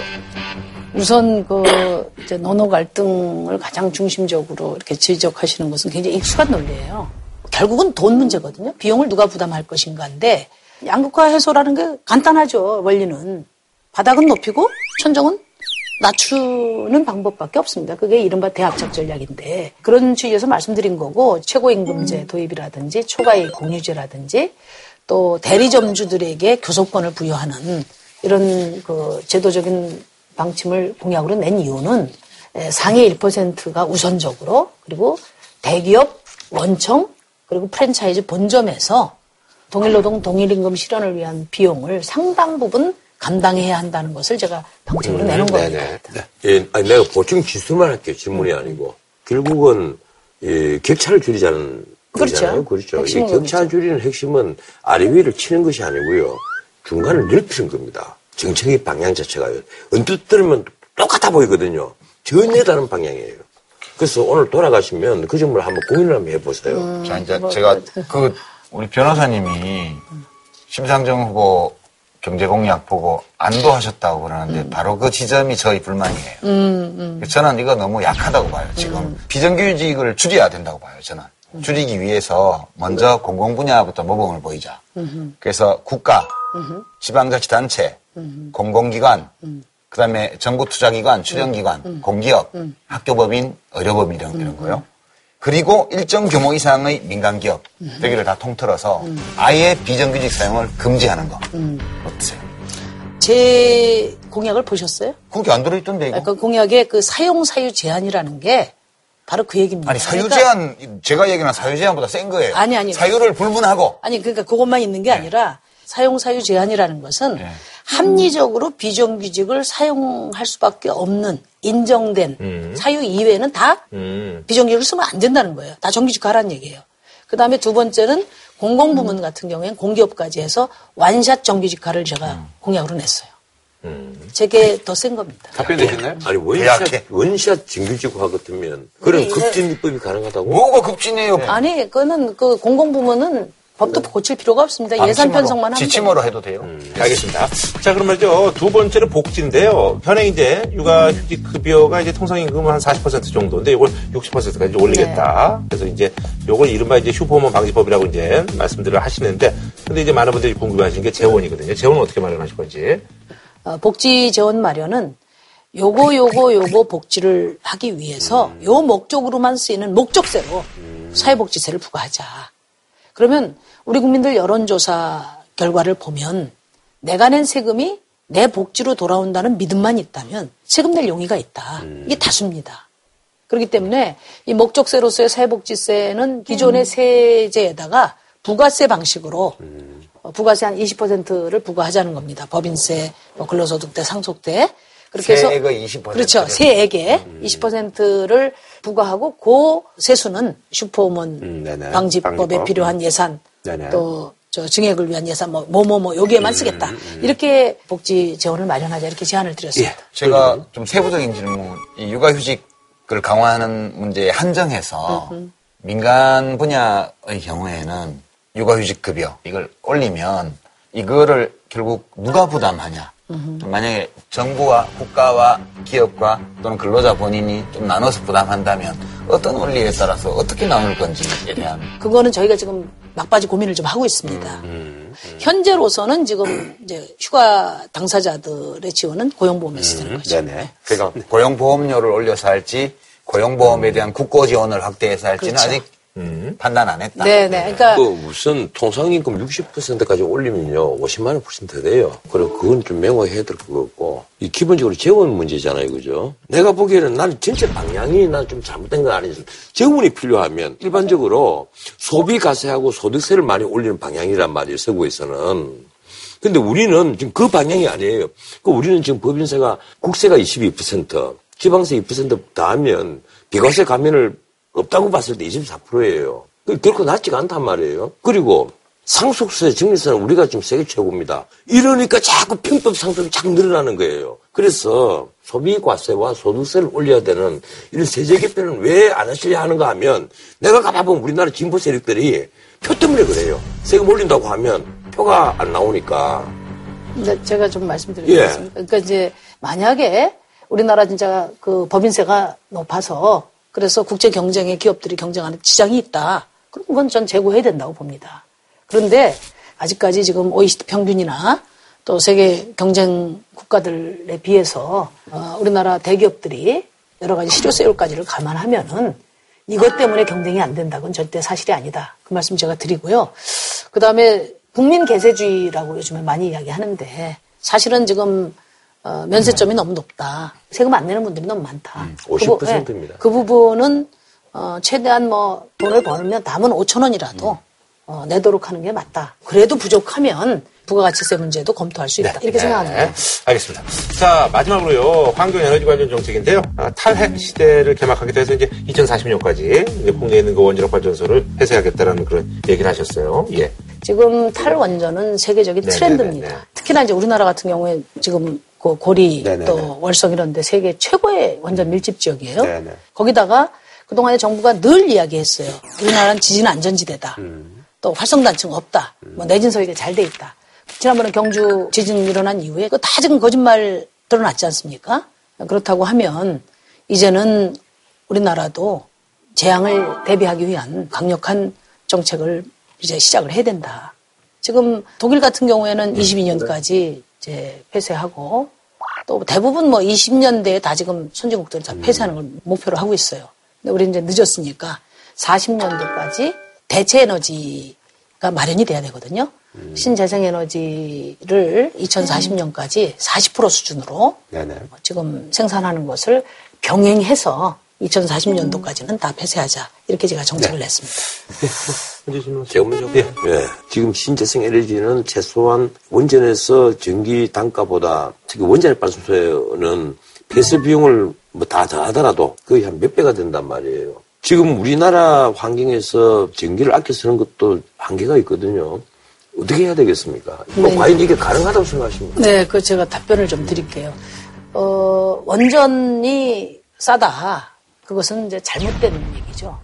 Speaker 8: 우선 그 이제 노노 갈등을 가장 중심적으로 이렇게 지적하시는 것은 굉장히 익숙한 논리예요. 결국은 돈 문제거든요. 비용을 누가 부담할 것인가인데 양극화 해소라는 게 간단하죠. 원리는 바닥은 높이고 천정은 낮추는 방법밖에 없습니다. 그게 이른바 대압착 전략인데 그런 취지에서 말씀드린 거고 최고임금제 도입이라든지 초과이익 공유제라든지 또 대리점주들에게 교섭권을 부여하는 이런 그 제도적인 방침을 공약으로 낸 이유는 상위 1%가 우선적으로 그리고 대기업 원청 그리고 프랜차이즈 본점에서 동일노동 동일임금 실현을 위한 비용을 상당 부분 감당해야 한다는 것을 제가 방침으로 음, 내놓은 겁니다. 네.
Speaker 2: 예, 아니, 내가 보충 지수만 할게요. 질문이 아니고. 결국은 예, 격차를 줄이자는
Speaker 8: 그렇죠.
Speaker 2: 그렇죠. 이 격차 줄이는 핵심은 아래 위를 치는 것이 아니고요. 중간을 넓히는 겁니다. 정책의 방향 자체가요. 언뜻 들으면 똑같아 보이거든요. 전혀 다른 방향이에요. 그래서 오늘 돌아가시면 그 점을 한번 고민을 한번 해보세요. 음,
Speaker 3: 자, 이제 뭐, 제가 뭐, 그 우리 변호사님이 심상정 후보 경제 공약 보고 안도하셨다고 그러는데 음. 바로 그 지점이 저희 불만이에요. 음, 음. 저는 이거 너무 약하다고 봐요. 지금 음. 비정규직을 줄여야 된다고 봐요. 저는 음. 줄이기 위해서 먼저 공공 분야부터 모범을 보이자. 그래서 국가, 지방자치단체, 공공기관, 그 다음에 정부 투자기관, 출연기관, 공기업, 학교법인, 의료법인 이런, 이런 거요. 그리고 일정 규모 이상의 민간 기업 여기를 다 통틀어서 아예 비정규직 사용을 금지하는 거 어떠세요?
Speaker 8: 제 공약을 보셨어요?
Speaker 3: 거기 안 들어있던데 이거.
Speaker 8: 그 공약에 그 사용 사유 제한이라는 게 바로 그 얘기입니다.
Speaker 3: 아니 사유 제한 그러니까, 제가 얘기한 사유 제한보다 센 거예요.
Speaker 8: 아니 아니
Speaker 3: 사유를 불문하고.
Speaker 8: 아니 그러니까 그것만 있는 게 네. 아니라 사용 사유 제한이라는 것은 네. 합리적으로 비정규직을 사용할 수밖에 없는 인정된 음. 사유 이외에는 다 음. 비정규직을 쓰면 안 된다는 거예요. 다 정규직 가라는 얘기예요. 그 다음에 두 번째는 공공부문 음. 같은 경우에는 공기업까지 해서 완샷 정규직화를 제가 음. 공약으로 냈어요. 음. 제게 더 센 겁니다.
Speaker 1: 답변 되셨나요?
Speaker 2: 아니 원샷 원샷 정규직화 같으면 그런 네, 급진 입법이 가능하다고?
Speaker 3: 뭐가 급진이에요?
Speaker 8: 아니 그거는 그 공공부문은 법도 고칠 필요가 없습니다. 예산 편성만 하면
Speaker 3: 지침으로 해도 돼요. 음,
Speaker 1: 알겠습니다. 자, 그러면 두 번째는 복지인데요. 현행 이제 육아휴직 급여가 이제 통상임금은 한 40% 정도인데 이걸 60%까지 올리겠다. 네. 그래서 이제 요걸 이른바 이제 슈퍼홈 방지법이라고 이제 말씀들을 하시는데 근데 이제 많은 분들이 궁금해하시는 게 재원이거든요. 재원은 어떻게 마련하실 건지.
Speaker 8: 어, 복지 재원 마련은 요거 요거 요거 복지를 하기 위해서 음. 요 목적으로만 쓰이는 목적세로 음. 사회복지세를 부과하자. 그러면 우리 국민들 여론조사 결과를 보면 내가 낸 세금이 내 복지로 돌아온다는 믿음만 있다면 세금 낼 용의가 있다. 음. 이게 다수입니다. 그렇기 때문에 이 목적세로서의 사회복지세는 기존의 음. 세제에다가 부가세 방식으로 음. 어, 부가세 한 20%를 부과하자는 겁니다. 법인세, 뭐 근로소득세, 상속세.
Speaker 3: 그렇게 해서 세액의 20%
Speaker 8: 그렇죠. 세액의 음. 20%를 부과하고 그 세수는 슈퍼우먼 음, 방지법에 방지법. 필요한 예산 또 저 증액을 위한 예산 뭐 뭐 뭐 뭐 여기에만 음, 쓰겠다. 음, 음. 이렇게 복지 재원을 마련하자 이렇게 제안을 드렸습니다. 예.
Speaker 3: 제가 좀 세부적인 질문, 이 육아휴직을 강화하는 문제에 한정해서 민간 분야의 경우에는 육아휴직 급여 이걸 올리면 이거를 결국 누가 부담하냐? 만약에 정부와 국가와 기업과 또는 근로자 본인이 좀 나눠서 부담한다면 어떤 원리에 따라서 어떻게 나눌 건지에 대한
Speaker 8: 그거는 저희가 지금 막바지 고민을 좀 하고 있습니다. 음, 음, 음. 현재로서는 지금 이제 휴가 당사자들의 지원은 고용보험에서 되는 거죠.
Speaker 3: 네네. 그러니까 고용보험료를 올려서 할지 고용보험에 대한 국고 지원을 확대해서 할지는 그렇죠. 아직 음. 판단 안 했다.
Speaker 8: 네네. 네. 그러니까
Speaker 2: 그 무슨 통상 임금 60%까지 올리면요 50만 원 퍼센트 돼요. 그리고 그건 좀 명확해야 될 것 같고 이 기본적으로 재원 문제잖아요, 그죠? 내가 보기에는 나는 전체 방향이 난 좀 잘못된 건 아니지. 재원이 필요하면 일반적으로 소비 가세하고 소득세를 많이 올리는 방향이란 말이에요, 서구에서는. 근데 우리는 지금 그 방향이 아니에요. 그 우리는 지금 법인세가 국세가 22%, 지방세 2% 더하면 비과세 감면을 없다고 봤을 때 24%예요. 결코 낮지가 않단 말이에요. 그리고 상속세, 증리세는 우리가 지금 세계 최고입니다. 이러니까 자꾸 편법 상속이 자꾸 늘어나는 거예요. 그래서 소비과세와 소득세를 올려야 되는 이런 세제 개편은 왜 안 하시려 하는가 하면 내가 가봐보면 우리나라 진보 세력들이 표 때문에 그래요. 세금 올린다고 하면 표가 안 나오니까.
Speaker 8: 근데 제가 좀 말씀드리겠습니다. 예. 그러니까 이제 만약에 우리나라 진짜 그 법인세가 높아서 그래서 국제 경쟁에 기업들이 경쟁하는 지장이 있다. 그럼 그건 전 제고해야 된다고 봅니다. 그런데 아직까지 지금 OECD 평균이나 또 세계 경쟁 국가들에 비해서 어, 우리나라 대기업들이 여러 가지 실효세율까지를 감안하면은 이것 때문에 경쟁이 안 된다고는 절대 사실이 아니다. 그 말씀 제가 드리고요. 그 다음에 국민 개세주의라고 요즘에 많이 이야기하는데 사실은 지금 어, 면세점이 너무 높다. 세금 안 내는 분들이 너무 많다.
Speaker 2: 음, 50%입니다.
Speaker 8: 그, 부, 그 부분은 어, 최대한 뭐 돈을 벌면 남은 5천 원이라도 어, 내도록 하는 게 맞다. 그래도 부족하면 부가가치세 문제도 검토할 수 있다. 이렇게 생각합니다.
Speaker 1: 네, 알겠습니다. 자, 마지막으로요. 환경 에너지 관련 정책인데요. 아, 탈핵 시대를 개막하게 돼서 이제 2040년까지 이제 국내에 있는 그 원자력 발전소를 폐쇄하겠다라는 그런 얘기를 하셨어요. 예.
Speaker 8: 지금 탈원전은 세계적인
Speaker 1: 네네네네.
Speaker 8: 트렌드입니다. 특히나 이제 우리나라 같은 경우에 지금 그 고리
Speaker 1: 네네네.
Speaker 8: 또 월성 이런 데 세계 최고의 원전 밀집 지역이에요.
Speaker 1: 네네.
Speaker 8: 거기다가 그동안에 정부가 늘 이야기했어요. 우리나라는 지진 안전지대다.
Speaker 1: 음.
Speaker 8: 또 활성단층 없다. 뭐 내진 설계 잘돼 있다. 지난번에 경주 지진 일어난 이후에 그거 다 지금 거짓말 드러났지 않습니까? 그렇다고 하면 이제는 우리나라도 재앙을 대비하기 위한 강력한 정책을 이제 시작을 해야 된다. 지금 독일 같은 경우에는 22년까지 이제 폐쇄하고 또 대부분 뭐 20년대에 다 지금 선진국들은 다 폐쇄하는 걸 목표로 하고 있어요. 근데 우리 이제 늦었으니까 40년도까지 대체 에너지가 마련이 돼야 되거든요. 신재생 에너지를 2040년까지 40% 수준으로
Speaker 1: 네네.
Speaker 8: 지금 생산하는 것을 병행해서 2040년도까지는 다 폐쇄하자. 이렇게 제가 정책을 냈습니다.
Speaker 2: 제가 먼저 예. 지금 신재생 에너지는 최소한 원전에서 전기 단가보다 특히 원자력 발전소에는 폐쇄 비용을 뭐 다 더하더라도 거의 한 몇 배가 된단 말이에요. 지금 우리나라 환경에서 전기를 아껴 쓰는 것도 한계가 있거든요. 어떻게 해야 되겠습니까? 뭐
Speaker 8: 네.
Speaker 2: 과연 이게 가능하다고 생각하십니까?
Speaker 8: 네, 그 제가 답변을 좀 드릴게요. 어, 원전이 싸다. 그것은 이제 잘못된 얘기죠.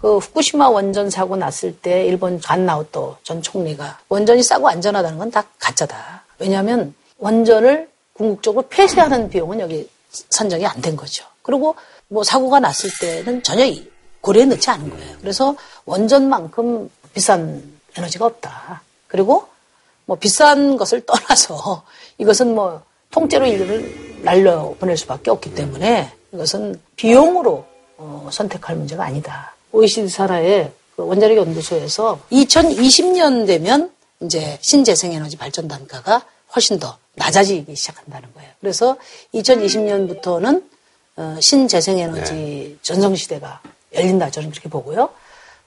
Speaker 8: 그 후쿠시마 원전 사고 났을 때 일본 간나오토 전 총리가 원전이 싸고 안전하다는 건 다 가짜다. 왜냐하면 원전을 궁극적으로 폐쇄하는 비용은 여기 산정이 안 된 거죠. 그리고 뭐 사고가 났을 때는 전혀 이- 고려에 넣지 않은 거예요. 그래서 원전만큼 비싼 에너지가 없다. 그리고 뭐 비싼 것을 떠나서 이것은 뭐 통째로 인류를 날려 보낼 수밖에 없기 때문에 이것은 비용으로 어, 선택할 문제가 아니다. OECD 산하의 그 원자력 연구소에서 2020년 되면 이제 신재생에너지 발전 단가가 훨씬 더 낮아지기 시작한다는 거예요. 그래서 2020년부터는 어, 신재생에너지 전성시대가 열린다 저는 그렇게 보고요.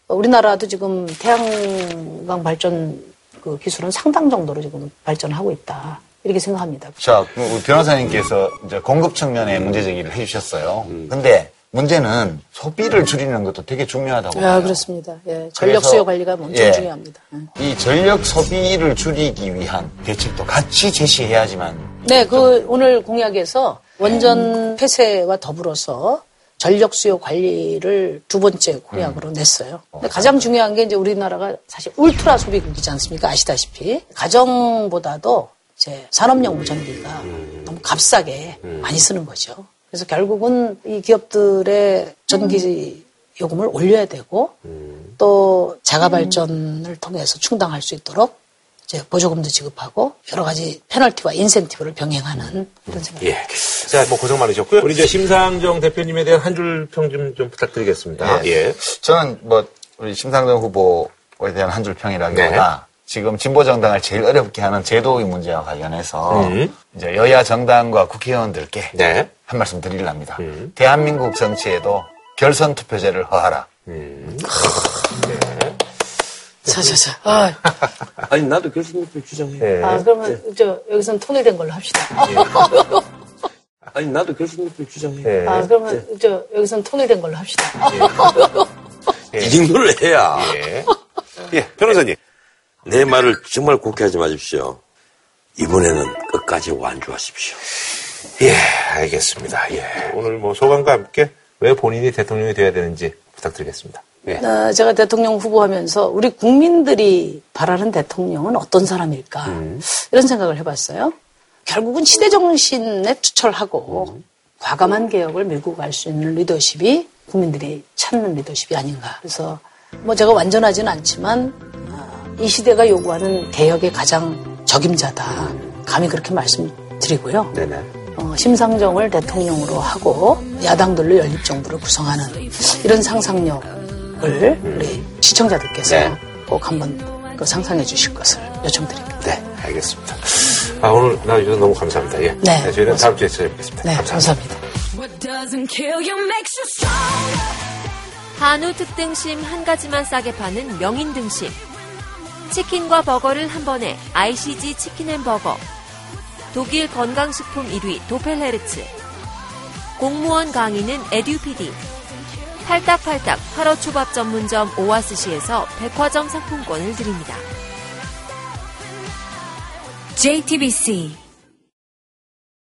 Speaker 8: 어, 우리나라도 지금 태양광 발전 그 기술은 상당 정도로 지금 발전하고 있다. 이렇게 생각합니다.
Speaker 3: 자, 변호사님께서 이제 공급 측면의 문제 제기를 해주셨어요. 근데 문제는 소비를 줄이는 것도 되게 중요하다고.
Speaker 8: 아. 그렇습니다. 예, 전력 수요 관리가 엄청
Speaker 3: 예.
Speaker 8: 중요합니다. 예.
Speaker 3: 이 전력 소비를 줄이기 위한 대책도 같이 제시해야지만.
Speaker 8: 네, 그 오늘 공약에서 원전 폐쇄와 더불어서 전력 수요 관리를 두 번째 공약으로 냈어요. 근데 가장 중요한 게 이제 우리나라가 사실 울트라 소비 국이지 않습니까? 아시다시피 가정보다도 이제 산업용 전기가 너무 값싸게 많이 쓰는 거죠. 그래서 결국은 이 기업들의 전기 요금을 올려야 되고 또 자가 발전을 통해서 충당할 수 있도록 이제 보조금도 지급하고 여러 가지 페널티와 인센티브를 병행하는 그런 생각입니다.
Speaker 1: 예. 자, 뭐 고생 많으셨고요. 우리 이제 심상정 대표님에 대한 한 줄 평 좀 좀 부탁드리겠습니다. 예.
Speaker 3: 저는 뭐 우리 심상정 후보에 대한 한 줄 평이라기보다 지금 진보 정당을 제일 어렵게 하는 제도의 문제와 관련해서
Speaker 1: 음.
Speaker 3: 이제 여야 정당과 국회의원들께
Speaker 1: 네.
Speaker 3: 한 말씀 드리랍니다.
Speaker 1: 음.
Speaker 3: 대한민국 정치에도 결선 투표제를 허하라.
Speaker 8: 자자자. 아,
Speaker 2: 아니 나도 결승투표 주장해.
Speaker 1: 예.
Speaker 8: 아, 그러면 저 여기서는 통일된 걸로 합시다.
Speaker 2: 아니 나도 결승투표 주장해.
Speaker 1: 예.
Speaker 8: 아, 그러면 저 여기서는 통일된 걸로 합시다.
Speaker 2: 이 정도를 해야
Speaker 1: 예. 예. 변호사님.
Speaker 2: 내 말을 정말 곱게 하지 마십시오. 이번에는 끝까지 완주하십시오.
Speaker 1: 예, 알겠습니다. 예. 오늘 뭐 소감과 함께 왜 본인이 대통령이 돼야 되는지 부탁드리겠습니다. 예.
Speaker 8: 어, 제가 대통령 후보하면서 우리 국민들이 바라는 대통령은 어떤 사람일까 이런 생각을 해봤어요. 결국은 시대 정신에 투철하고 과감한 개혁을 밀고 갈 수 있는 리더십이 국민들이 찾는 리더십이 아닌가. 그래서 뭐 제가 완전하지는 않지만 어, 이 시대가 요구하는 개혁의 가장 적임자다. 감히 그렇게 말씀드리고요.
Speaker 1: 네네.
Speaker 8: 어, 심상정을 대통령으로 하고 야당들로 연립정부를 구성하는 이런 상상력을 우리 시청자들께서
Speaker 1: 네.
Speaker 8: 꼭 한번 그 상상해 주실 것을 요청드립니다.
Speaker 1: 네, 알겠습니다. 아, 오늘 나와주셔서 너무 감사합니다. 예.
Speaker 8: 네,
Speaker 1: 네 저희는 다음 주에 찾아뵙겠습니다.
Speaker 8: 네,
Speaker 1: 감사합니다.
Speaker 8: 감사합니다.
Speaker 9: 한우 특등심 한 가지만 싸게 파는 명인 등심. 치킨과 버거를 한 번에 ICG 치킨앤버거. 독일 건강식품 1위 도펠헤르츠. 공무원 강의는 에듀피디. 팔딱팔딱 화로초밥 전문점 오아스시에서 백화점 상품권을 드립니다. JTBC